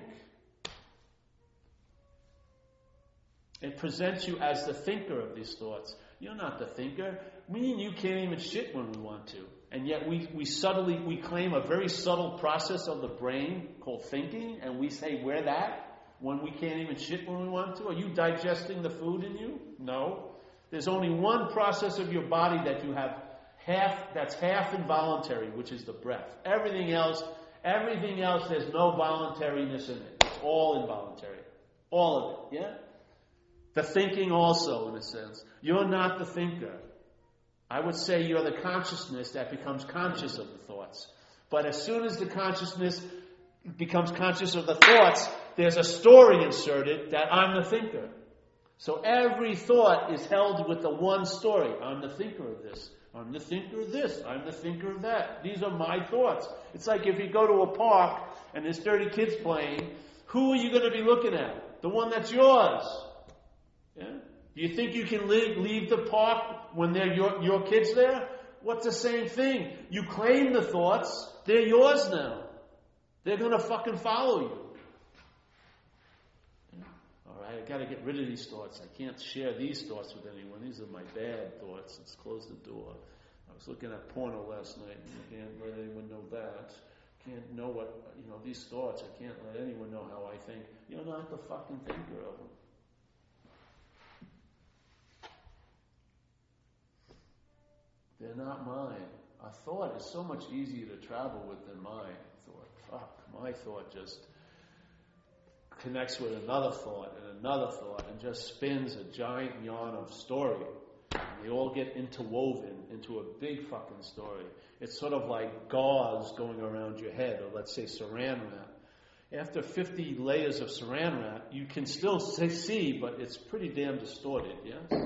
It presents you as the thinker of these thoughts. You're not the thinker. Me and you can't even shit when we want to. And yet we, we subtly, we claim a very subtle process of the brain called thinking, and we say we're that when we can't even shit when we want to. Are you digesting the food in you? No. There's only one process of your body that you have half, that's half involuntary, which is the breath. Everything else, everything else, there's no voluntariness in it. It's all involuntary. All of it, yeah? The thinking also, in a sense. You're not the thinker. I would say you're the consciousness that becomes conscious of the thoughts. But as soon as the consciousness becomes conscious of the thoughts, there's a story inserted that I'm the thinker. So every thought is held with the one story. I'm the thinker of this. I'm the thinker of this. I'm the thinker of that. These are my thoughts. It's like if you go to a park and there's 30 kids playing, who are you going to be looking at? The one that's yours. Yeah? Do you think you can leave, leave the park when they're your, your kids there? What's the same thing? You claim the thoughts, they're yours now. They're going to fucking follow you. All right, I've got to get rid of these thoughts. I can't share these thoughts with anyone. These are my bad thoughts. Let's close the door. I was looking at porno last night, I can't let anyone know that. Can't know what, you know, these thoughts. I can't let anyone know how I think. You're not the fucking thinker of them. They're not mine. A thought is so much easier to travel with than my thought. Fuck, my thought just connects with another thought and another thought and just spins a giant yarn of story. And they all get interwoven into a big fucking story. It's sort of like gauze going around your head, or let's say saran wrap. After 50 layers of saran wrap, you can still see, but it's pretty damn distorted, yes?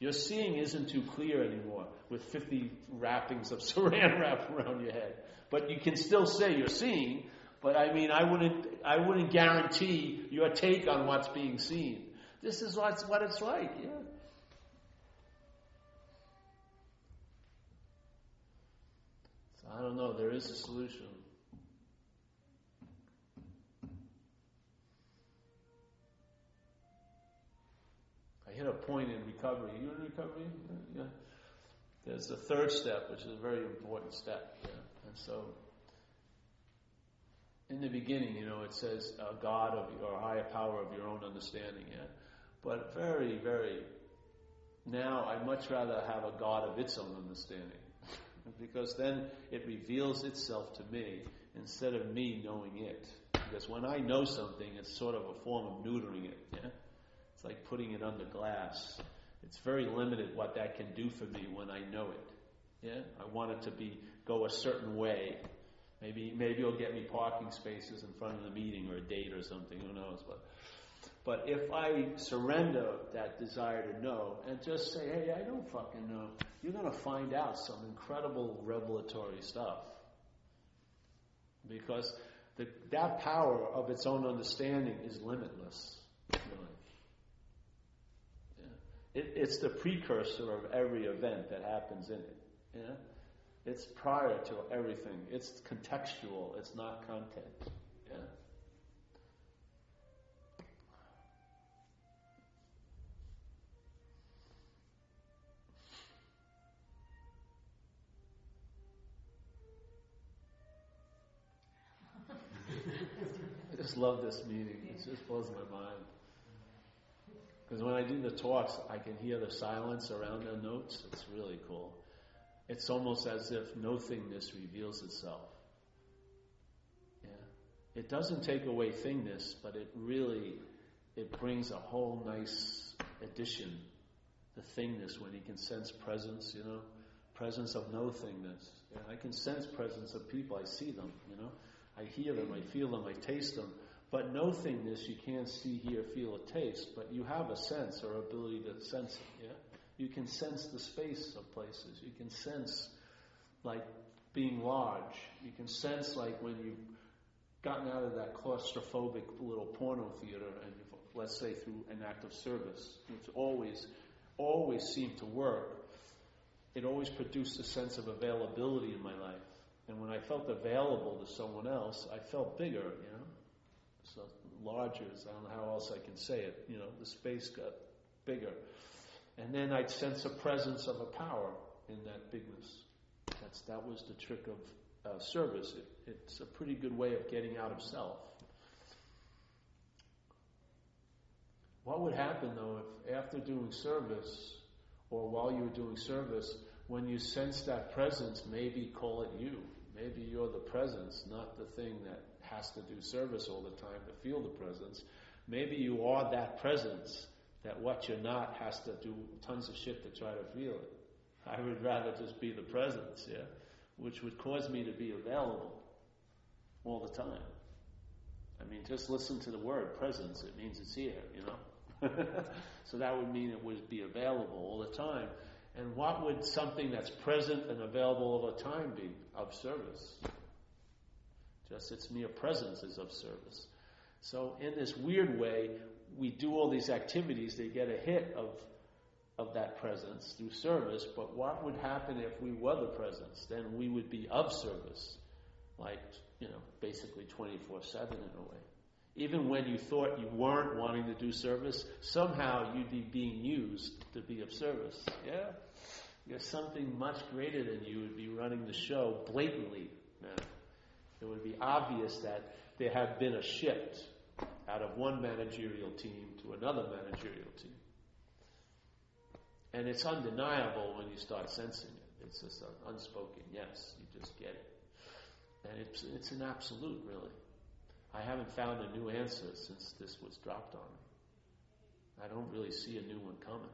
Your seeing isn't too clear anymore with 50 wrappings of [LAUGHS] saran wrap around your head. But you can still say you're seeing, but I mean, I wouldn't, I wouldn't guarantee your take on what's being seen. This is what's, what it's like, yeah. So I don't know, there is a solution. I hit a point in recovery. You in recovery? Yeah. There's the third step, which is a very important step. Yeah. And so in the beginning, you know, it says a God of or higher power of your own understanding. Yeah, but very, very. Now, I much rather have a God of its own understanding, [LAUGHS] because then it reveals itself to me instead of me knowing it. Because when I know something, it's sort of a form of neutering it. Yeah, it's like putting it under glass. It's very limited what that can do for me when I know it. Yeah, I want it to be go a certain way Maybe maybe you'll get me parking spaces in front of the meeting or a date or something. Who knows? But but if I surrender that desire to know and just say, hey, I don't fucking know, you're going to find out some incredible revelatory stuff. Because the, that power of its own understanding is limitless. Really. Yeah. It, it's the precursor of every event that happens in it. Yeah? It's prior to everything. It's contextual. It's not content. Yeah. I just love this meeting. It just blows my mind. Because when I do the talks, I can hear the silence around the notes. It's really cool. It's almost as if nothingness reveals itself. Yeah. It doesn't take away thingness, but it really it brings a whole nice addition. The thingness when you can sense presence, you know, presence of nothingness. Yeah, I can sense presence of people. I see them, you know. I hear them, I feel them, I taste them. But nothingness you can't see, hear, feel, or taste, but you have a sense or ability to sense it, yeah? You can sense the space of places. You can sense like being large. You can sense like when you've gotten out of that claustrophobic little porno theater and let's say through an act of service, which always, always seemed to work. It always produced a sense of availability in my life. And when I felt available to someone else, I felt bigger, you know. So larger, I don't know how else I can say it. You know, the space got bigger. And then I'd sense a presence of a power in that bigness. That's, that was the trick of uh, service. It, it's a pretty good way of getting out of self. What would happen though if after doing service, or while you were doing service, when you sense that presence, maybe call it you. Maybe you're the presence, not the thing that has to do service all the time to feel the presence. Maybe you are that presence that what you're not has to do tons of shit to try to feel it. I would rather just be the presence, yeah, which would cause me to be available all the time. I mean, just listen to the word presence. It means it's here, you know. [LAUGHS] so that would mean it would be available all the time. And what would something that's present and available all the time be? Of service. Just its mere presence is of service. So in this weird way, we do all these activities, they get a hit of, of that presence through service, but what would happen if we were the presence? Then we would be of service. Like, you know, basically 24 7 in a way. Even when you thought you weren't wanting to do service, somehow you'd be being used to be of service. Yeah? There's something much greater than you would be running the show blatantly. It would be obvious that there had been a shift out of one managerial team to another managerial team. And it's undeniable when you start sensing it. It's just an unspoken yes. You just get it. And it's, it's an absolute, really. I haven't found a new answer since this was dropped on me. I don't really see a new one coming.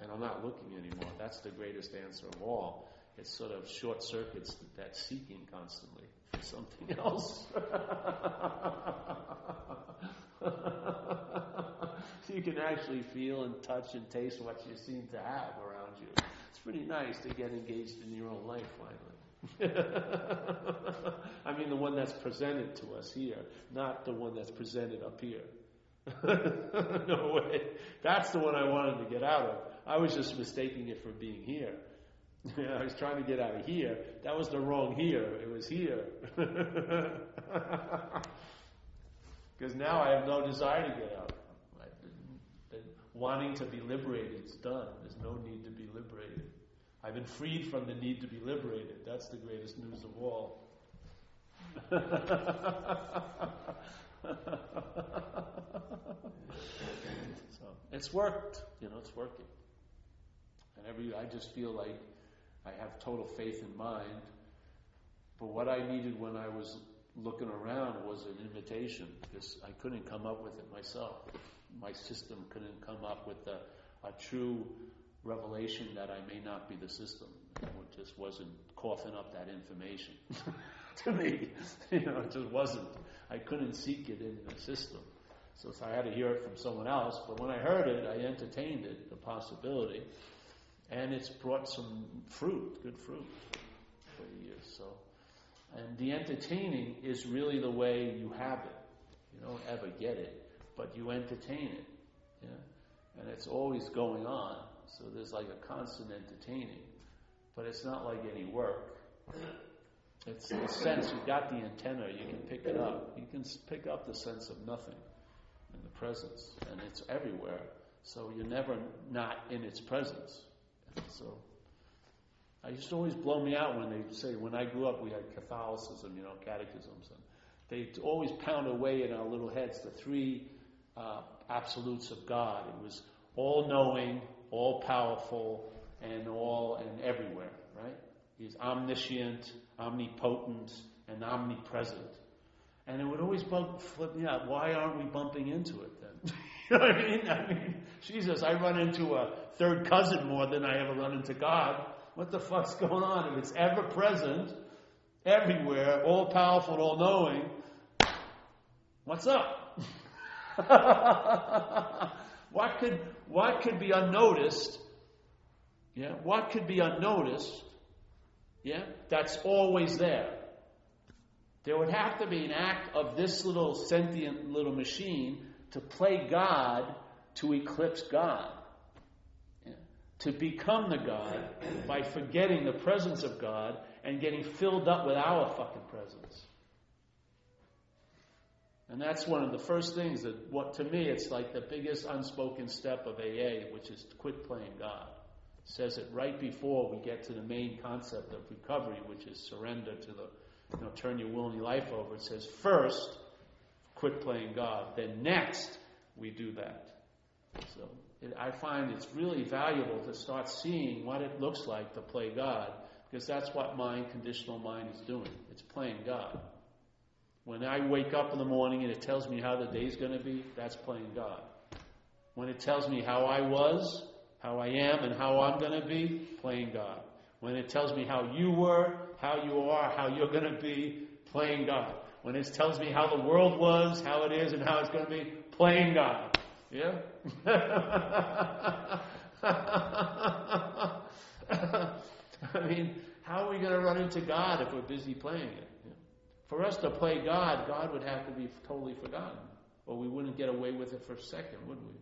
And I'm not looking anymore. That's the greatest answer of all. It sort of short circuits that seeking constantly something else. [LAUGHS] you can actually feel and touch and taste what you seem to have around you. It's pretty nice to get engaged in your own life finally. [LAUGHS] I mean, the one that's presented to us here, not the one that's presented up here. [LAUGHS] no way. That's the one I wanted to get out of. I was just mistaking it for being here. [LAUGHS] I was trying to get out of here. That was the wrong here. It was here. [LAUGHS] Because now I have no desire to get out. Wanting to be liberated is done. There's no need to be liberated. I've been freed from the need to be liberated. That's the greatest news of all. [LAUGHS] so it's worked, you know, it's working. And every I just feel like I have total faith in mind. But what I needed when I was looking around was an invitation because I couldn't come up with it myself. My system couldn't come up with a, a true revelation that I may not be the system. It just wasn't coughing up that information [LAUGHS] to me. you know, it just wasn't. I couldn't seek it in the system. So, so I had to hear it from someone else. But when I heard it, I entertained it, the possibility. And it's brought some fruit, good fruit for years. So and the entertaining is really the way you have it. You don't ever get it, but you entertain it. Yeah? And it's always going on. So there's like a constant entertaining. But it's not like any work. It's the sense, you've got the antenna, you can pick it up. You can pick up the sense of nothing in the presence. And it's everywhere. So you're never not in its presence. So I used to always blow me out when they say, when I grew up, we had Catholicism, you know, catechisms, and they always pound away in our little heads the three uh, absolutes of God. It was all knowing, all powerful, and all and everywhere, right? He's omniscient, omnipotent, and omnipresent. And it would always bump, flip me out. Why aren't we bumping into it? You know what I mean? I mean, Jesus, I run into a third cousin more than I ever run into God. What the fuck's going on? If it's ever present, everywhere, all powerful, all knowing, what's up? [LAUGHS] what could what could be unnoticed? Yeah, what could be unnoticed? Yeah, that's always there. There would have to be an act of this little sentient little machine to play God to eclipse God to become the God by forgetting the presence of God and getting filled up with our fucking presence. And that's one of the first things that, what to me, it's like the biggest unspoken step of AA, which is to quit playing God. It says it right before we get to the main concept of recovery, which is surrender to the, you know, turn your will and your life over. It says first, quit playing God. Then next, we do that. So it, I find it's really valuable to start seeing what it looks like to play God, because that's what mind, conditional mind, is doing. It's playing God. When I wake up in the morning and it tells me how the day's going to be, that's playing God. When it tells me how I was, how I am, and how I'm going to be, playing God. When it tells me how you were, how you are, how you're going to be, playing God. When it tells me how the world was, how it is, and how it's going to be, playing God. Yeah? [LAUGHS] I mean, how are we going to run into God if we're busy playing it? For us to play God, God would have to be totally forgotten, or we wouldn't get away with it for a second, would we?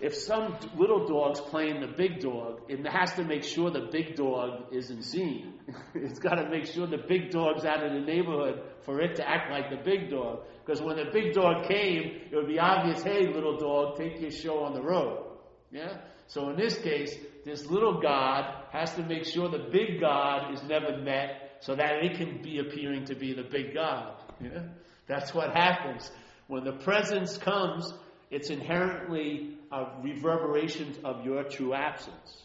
If some little dog's playing the big dog, it has to make sure the big dog isn't seen. [LAUGHS] it's got to make sure the big dog's out of the neighborhood for it to act like the big dog. Because when the big dog came, it would be obvious, hey, little dog, take your show on the road. Yeah? So in this case, this little God has to make sure the big God is never met so that it can be appearing to be the big God. Yeah? That's what happens. When the presence comes, it's inherently uh, a reverberation of your true absence.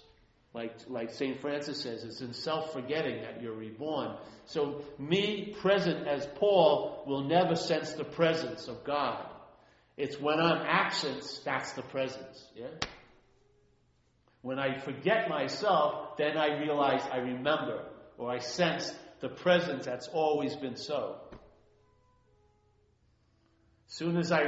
Like, like St. Francis says, it's in self forgetting that you're reborn. So, me present as Paul will never sense the presence of God. It's when I'm absent, that's the presence. Yeah? When I forget myself, then I realize I remember or I sense the presence that's always been so. Soon as I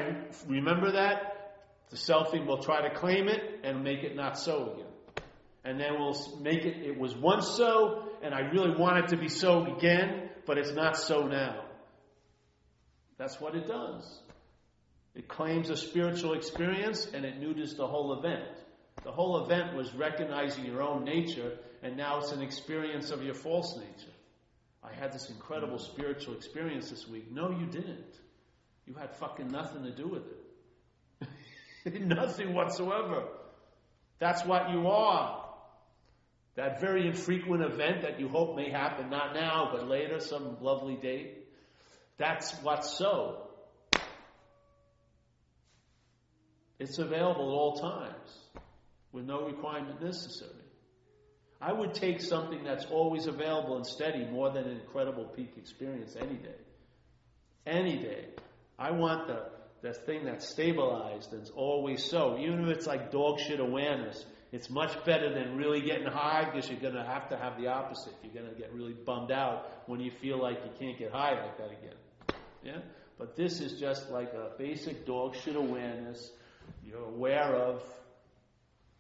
remember that, the selfing will try to claim it and make it not so again. And then we'll make it, it was once so, and I really want it to be so again, but it's not so now. That's what it does. It claims a spiritual experience and it neuters the whole event. The whole event was recognizing your own nature, and now it's an experience of your false nature. I had this incredible spiritual experience this week. No, you didn't. You had fucking nothing to do with it. [LAUGHS] nothing whatsoever. That's what you are. That very infrequent event that you hope may happen, not now, but later, some lovely date. That's what's so. It's available at all times with no requirement necessary. I would take something that's always available and steady more than an incredible peak experience any day. Any day. I want the, the thing that's stabilized and always so. Even if it's like dog shit awareness, it's much better than really getting high because you're going to have to have the opposite. You're going to get really bummed out when you feel like you can't get high like that again. Yeah? But this is just like a basic dog shit awareness. You're aware of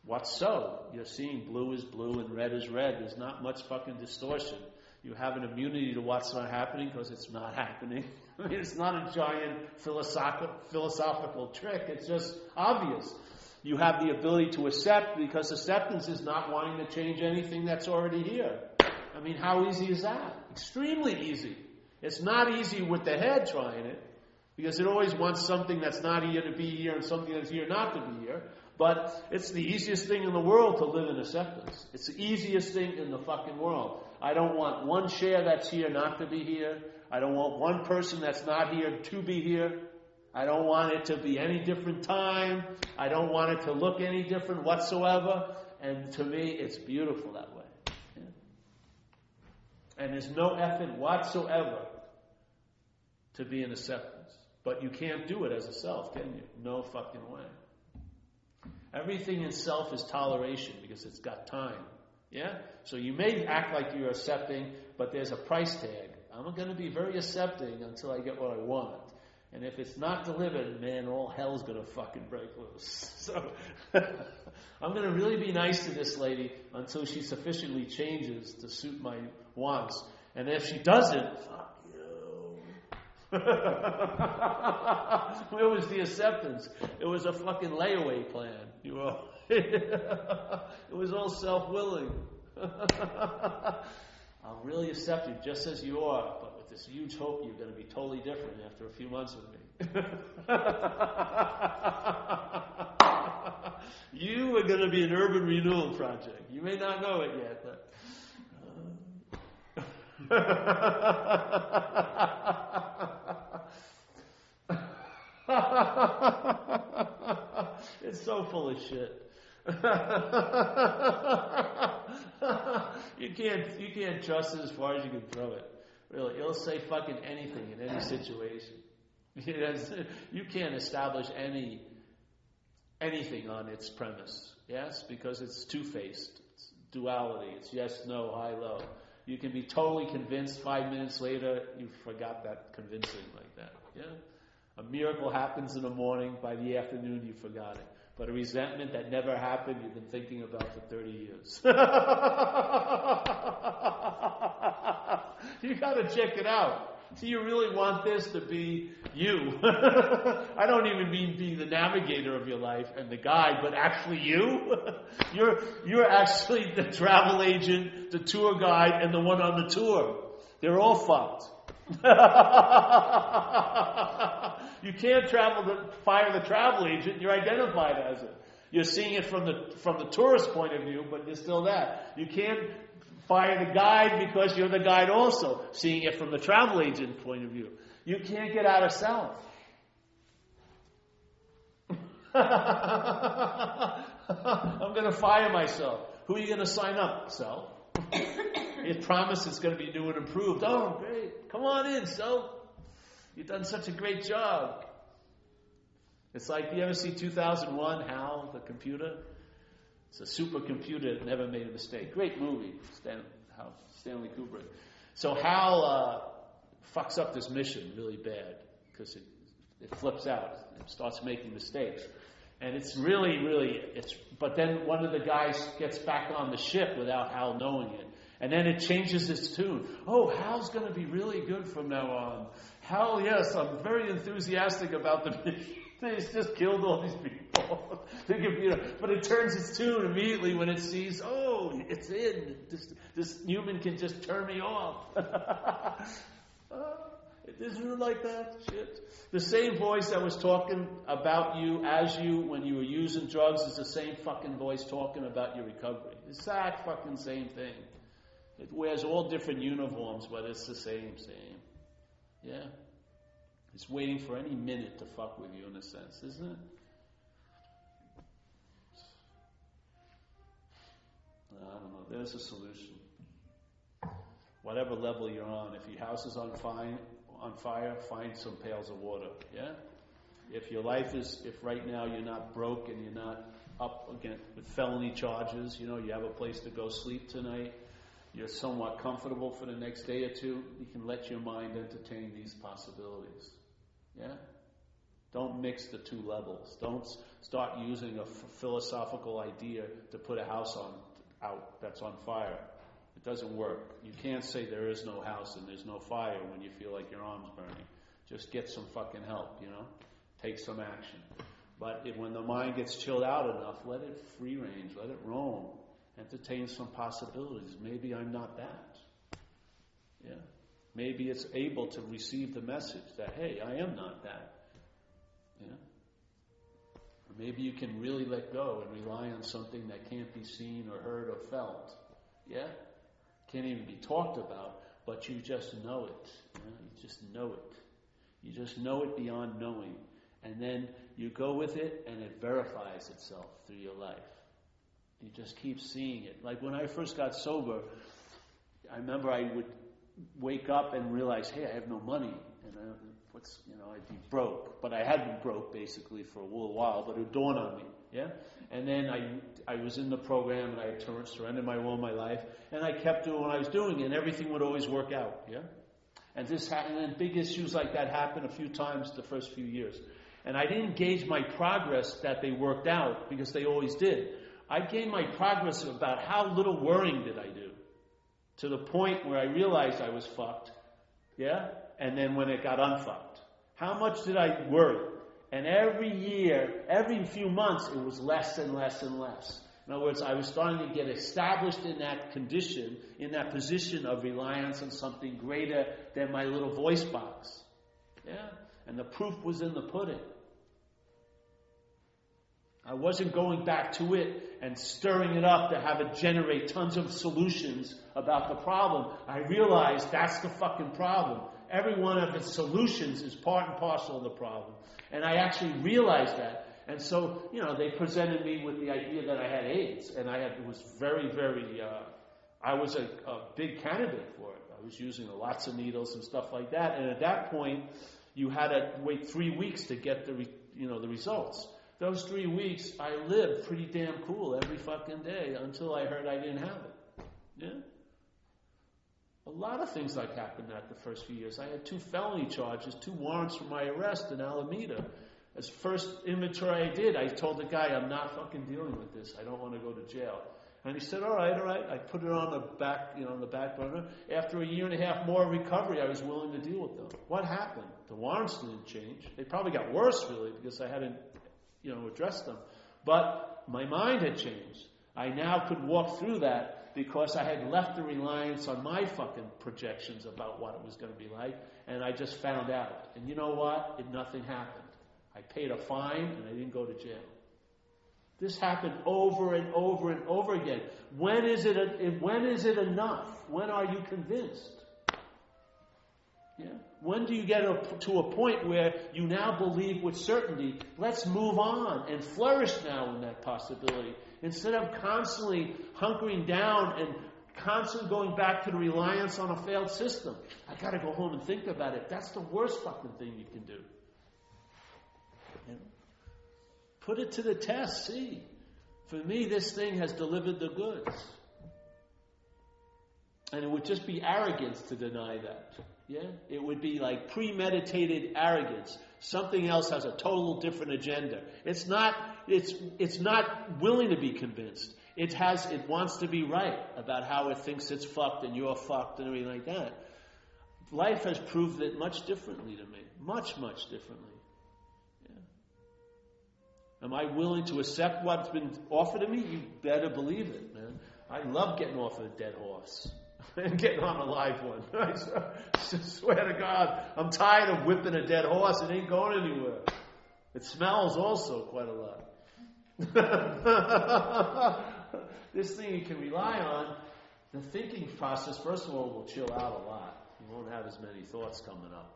what's so. You're seeing blue is blue and red is red. There's not much fucking distortion. You have an immunity to what's not happening because it's not happening. [LAUGHS] I mean, it's not a giant philosophical, philosophical trick. It's just obvious. You have the ability to accept because acceptance is not wanting to change anything that's already here. I mean, how easy is that? Extremely easy. It's not easy with the head trying it because it always wants something that's not here to be here and something that's here not to be here. But it's the easiest thing in the world to live in acceptance. It's the easiest thing in the fucking world. I don't want one share that's here not to be here. I don't want one person that's not here to be here. I don't want it to be any different time. I don't want it to look any different whatsoever. And to me, it's beautiful that way. And there's no effort whatsoever to be in acceptance. But you can't do it as a self, can you? No fucking way. Everything in self is toleration because it's got time. Yeah? So you may act like you're accepting, but there's a price tag. I'm going to be very accepting until I get what I want. And if it's not delivered, man, all hell's going to fucking break loose. [LAUGHS] So [LAUGHS] I'm going to really be nice to this lady until she sufficiently changes to suit my wants. And if she doesn't, fuck you. [LAUGHS] Where was the acceptance? It was a fucking layaway plan. You know? [LAUGHS] it was all self-willing. [LAUGHS] I'm really accept you just as you are, but with this huge hope you're going to be totally different after a few months with me. [LAUGHS] you are going to be an urban renewal project. You may not know it yet, but. Uh. it's so full of shit. [LAUGHS] you can't you can't trust it as far as you can throw it. Really, it'll say fucking anything in any situation. [LAUGHS] you can't establish any anything on its premise. Yes, because it's two faced. It's duality. It's yes, no, high, low. You can be totally convinced. Five minutes later, you forgot that convincing like that. Yeah. A miracle happens in the morning. By the afternoon, you forgot it. But a resentment that never happened, you've been thinking about for 30 years. [LAUGHS] you gotta check it out. Do you really want this to be you? [LAUGHS] I don't even mean being the navigator of your life and the guide, but actually you? [LAUGHS] you're, you're actually the travel agent, the tour guide, and the one on the tour. They're all fucked. You can't travel the, fire the travel agent, you're identified as it. You're seeing it from the, from the tourist point of view, but you're still that. You can't fire the guide because you're the guide also, seeing it from the travel agent point of view. You can't get out of self. [LAUGHS] I'm going to fire myself. Who are you going to sign up, self? it [COUGHS] promises it's going to be new and improved. Oh, great. Come on in, self. You've done such a great job. It's like, you ever see 2001, HAL, the computer? It's a supercomputer that never made a mistake. Great movie, Stan, Stanley Kubrick. So HAL uh, fucks up this mission really bad because it, it flips out. Starts making mistakes. And it's really, really, it's, but then one of the guys gets back on the ship without Hal knowing it. And then it changes its tune. Oh, Hal's going to be really good from now on. Hal, yes, I'm very enthusiastic about the mission. [LAUGHS] It's just killed all these people. [LAUGHS] but it turns its tune immediately when it sees, oh, it's in. This, this human can just turn me off. [LAUGHS] uh, isn't it like that? Shit. The same voice that was talking about you as you when you were using drugs is the same fucking voice talking about your recovery. Exact fucking same thing. It wears all different uniforms, but it's the same, same. Yeah. It's waiting for any minute to fuck with you in a sense, isn't it? I don't know. There's a solution. Whatever level you're on, if your house is on fire, on fire, find some pails of water. Yeah. If your life is, if right now you're not broke and you're not up against with felony charges, you know, you have a place to go sleep tonight you're somewhat comfortable for the next day or two, you can let your mind entertain these possibilities. Yeah? Don't mix the two levels. Don't start using a f- philosophical idea to put a house on out that's on fire. It doesn't work. You can't say there is no house and there's no fire when you feel like your arm's burning. Just get some fucking help, you know? Take some action. But if, when the mind gets chilled out enough, let it free range, let it roam entertain some possibilities. Maybe I'm not that. Yeah. Maybe it's able to receive the message that, hey, I am not that. Yeah. Or maybe you can really let go and rely on something that can't be seen or heard or felt. Yeah? Can't even be talked about, but you just know it. You, just know it. You just know it beyond knowing. And then you go with it and it verifies itself through your life. You just keep seeing it. Like when I first got sober, I remember I would wake up and realize, hey, I have no money, and I, what's you know I'd be broke. But I had been broke basically for a little while, but it would dawn on me, yeah. And then I I was in the program and I turned, surrendered my will, my life, and I kept doing what I was doing, and everything would always work out, yeah. And this happened, and big issues like that happened a few times the first few years. And I didn't gauge my progress that they worked out because they always did. I gained my progress about how little worrying did I do to the point where I realized I was fucked. Yeah? And then when it got unfucked. How much did I worry? And every year, every few months, it was less and less and less. In other words, I was starting to get established in that condition, in that position of reliance on something greater than my little voice box. Yeah? And the proof was in the pudding. I wasn't going back to it and stirring it up to have it generate tons of solutions about the problem. I realized that's the fucking problem. Every one of its solutions is part and parcel of the problem. And I actually realized that. And so, you know, they presented me with the idea that I had AIDS. And I had, it was very, very, uh, I was a, a big candidate for it. I was using lots of needles and stuff like that. And at that point, you had to wait three weeks to get the, re, you know, the results. Those three weeks, I lived pretty damn cool every fucking day until I heard I didn't have it. Yeah? A lot of things like happened that the first few years. I had two felony charges, two warrants for my arrest in Alameda. As first inventory I did, I told the guy, I'm not fucking dealing with this. I don't want to go to jail. And he said, all right, all right. I put it on the back, you know, on the back burner. After a year and a half more recovery, I was willing to deal with them. What happened? The warrants didn't change. They probably got worse, really, because I hadn't, you know, address them. But my mind had changed. I now could walk through that because I had left the reliance on my fucking projections about what it was going to be like, and I just found out. And you know what? Nothing happened. I paid a fine and I didn't go to jail. This happened over and over and over again. When is it, when is it enough? When are you convinced? Yeah? When do you get to a point where you now believe with certainty, let's move on and flourish now in that possibility? Instead of constantly hunkering down and constantly going back to the reliance on a failed system. I gotta go home and think about it. That's the worst fucking thing you can do. Put it to the test, see. For me, this thing has delivered the goods. And it would just be arrogance to deny that. Yeah? It would be like premeditated arrogance. Something else has a total different agenda. It's not, it's, it's not willing to be convinced. It has, it wants to be right about how it thinks it's fucked and you're fucked and everything like that. Life has proved it much differently to me. Much, much differently. Am I willing to accept what's been offered to me? You better believe it, man. I love getting off of a dead horse and [LAUGHS] getting on a live one. [LAUGHS] I swear to God, I'm tired of whipping a dead horse. It ain't going anywhere. It smells also quite a lot. [LAUGHS] this thing you can rely on, the thinking process, first of all, will chill out a lot. You won't have as many thoughts coming up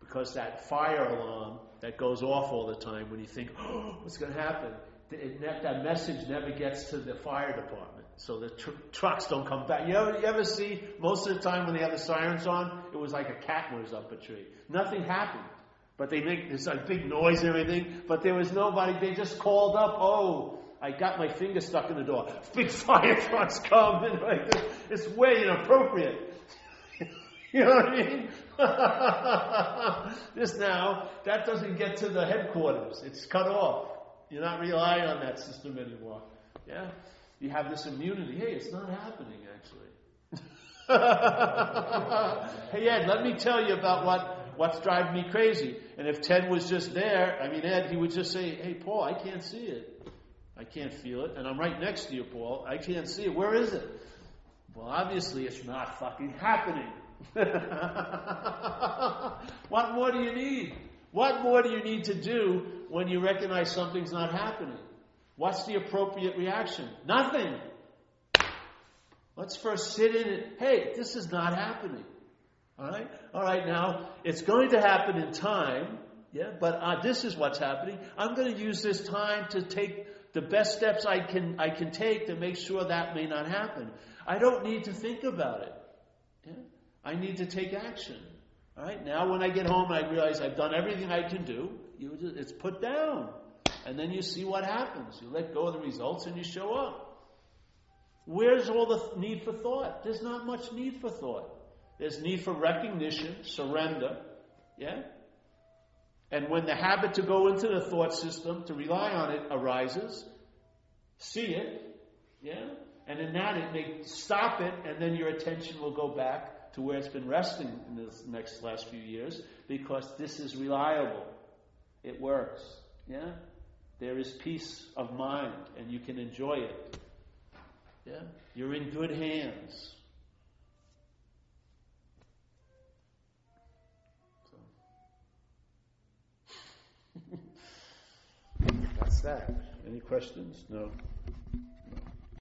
because that fire alarm that goes off all the time when you think, oh, [GASPS] what's going to happen? It, that message never gets to the fire department. So the tr- trucks don't come back. You ever, you ever see, most of the time when they have the sirens on, it was like a cat was up a tree. Nothing happened. But they make this like, big noise and everything, but there was nobody. They just called up, oh, I got my finger stuck in the door. Big [LAUGHS] fire trucks come. [LAUGHS] And like, it's way inappropriate. [LAUGHS] You know what I mean? this now, that doesn't get to the headquarters. It's cut off. You're not relying on that system anymore. Yeah? You have this immunity. Hey, it's not happening actually. [LAUGHS] hey Ed, let me tell you about what, what's driving me crazy. And if Ted was just there, I mean Ed, he would just say, Hey Paul, I can't see it. I can't feel it. And I'm right next to you, Paul. I can't see it. Where is it? Well, obviously it's not fucking happening. [LAUGHS] what more do you need? What more do you need to do when you recognize something's not happening? What's the appropriate reaction? Nothing. Let's first sit in it. Hey, this is not happening. All right? All right, now, it's going to happen in time. Yeah, but uh, this is what's happening. I'm going to use this time to take the best steps I can I can take to make sure that may not happen. I don't need to think about it. Yeah? I need to take action. All right. Now, when I get home, I realize I've done everything I can do. You, it's put down, and then you see what happens. You let go of the results, and you show up. Where's all the need for thought? There's not much need for thought. There's need for recognition, surrender. Yeah? And when the habit to go into the thought system, to rely on it, arises, see it. Yeah? And in that, it may stop it, and then your attention will go back to where it's been resting in the next last few years because this is reliable. It works. Yeah? There is peace of mind and you can enjoy it. Yeah? You're in good hands. So. [LAUGHS] That's that. Any questions? No.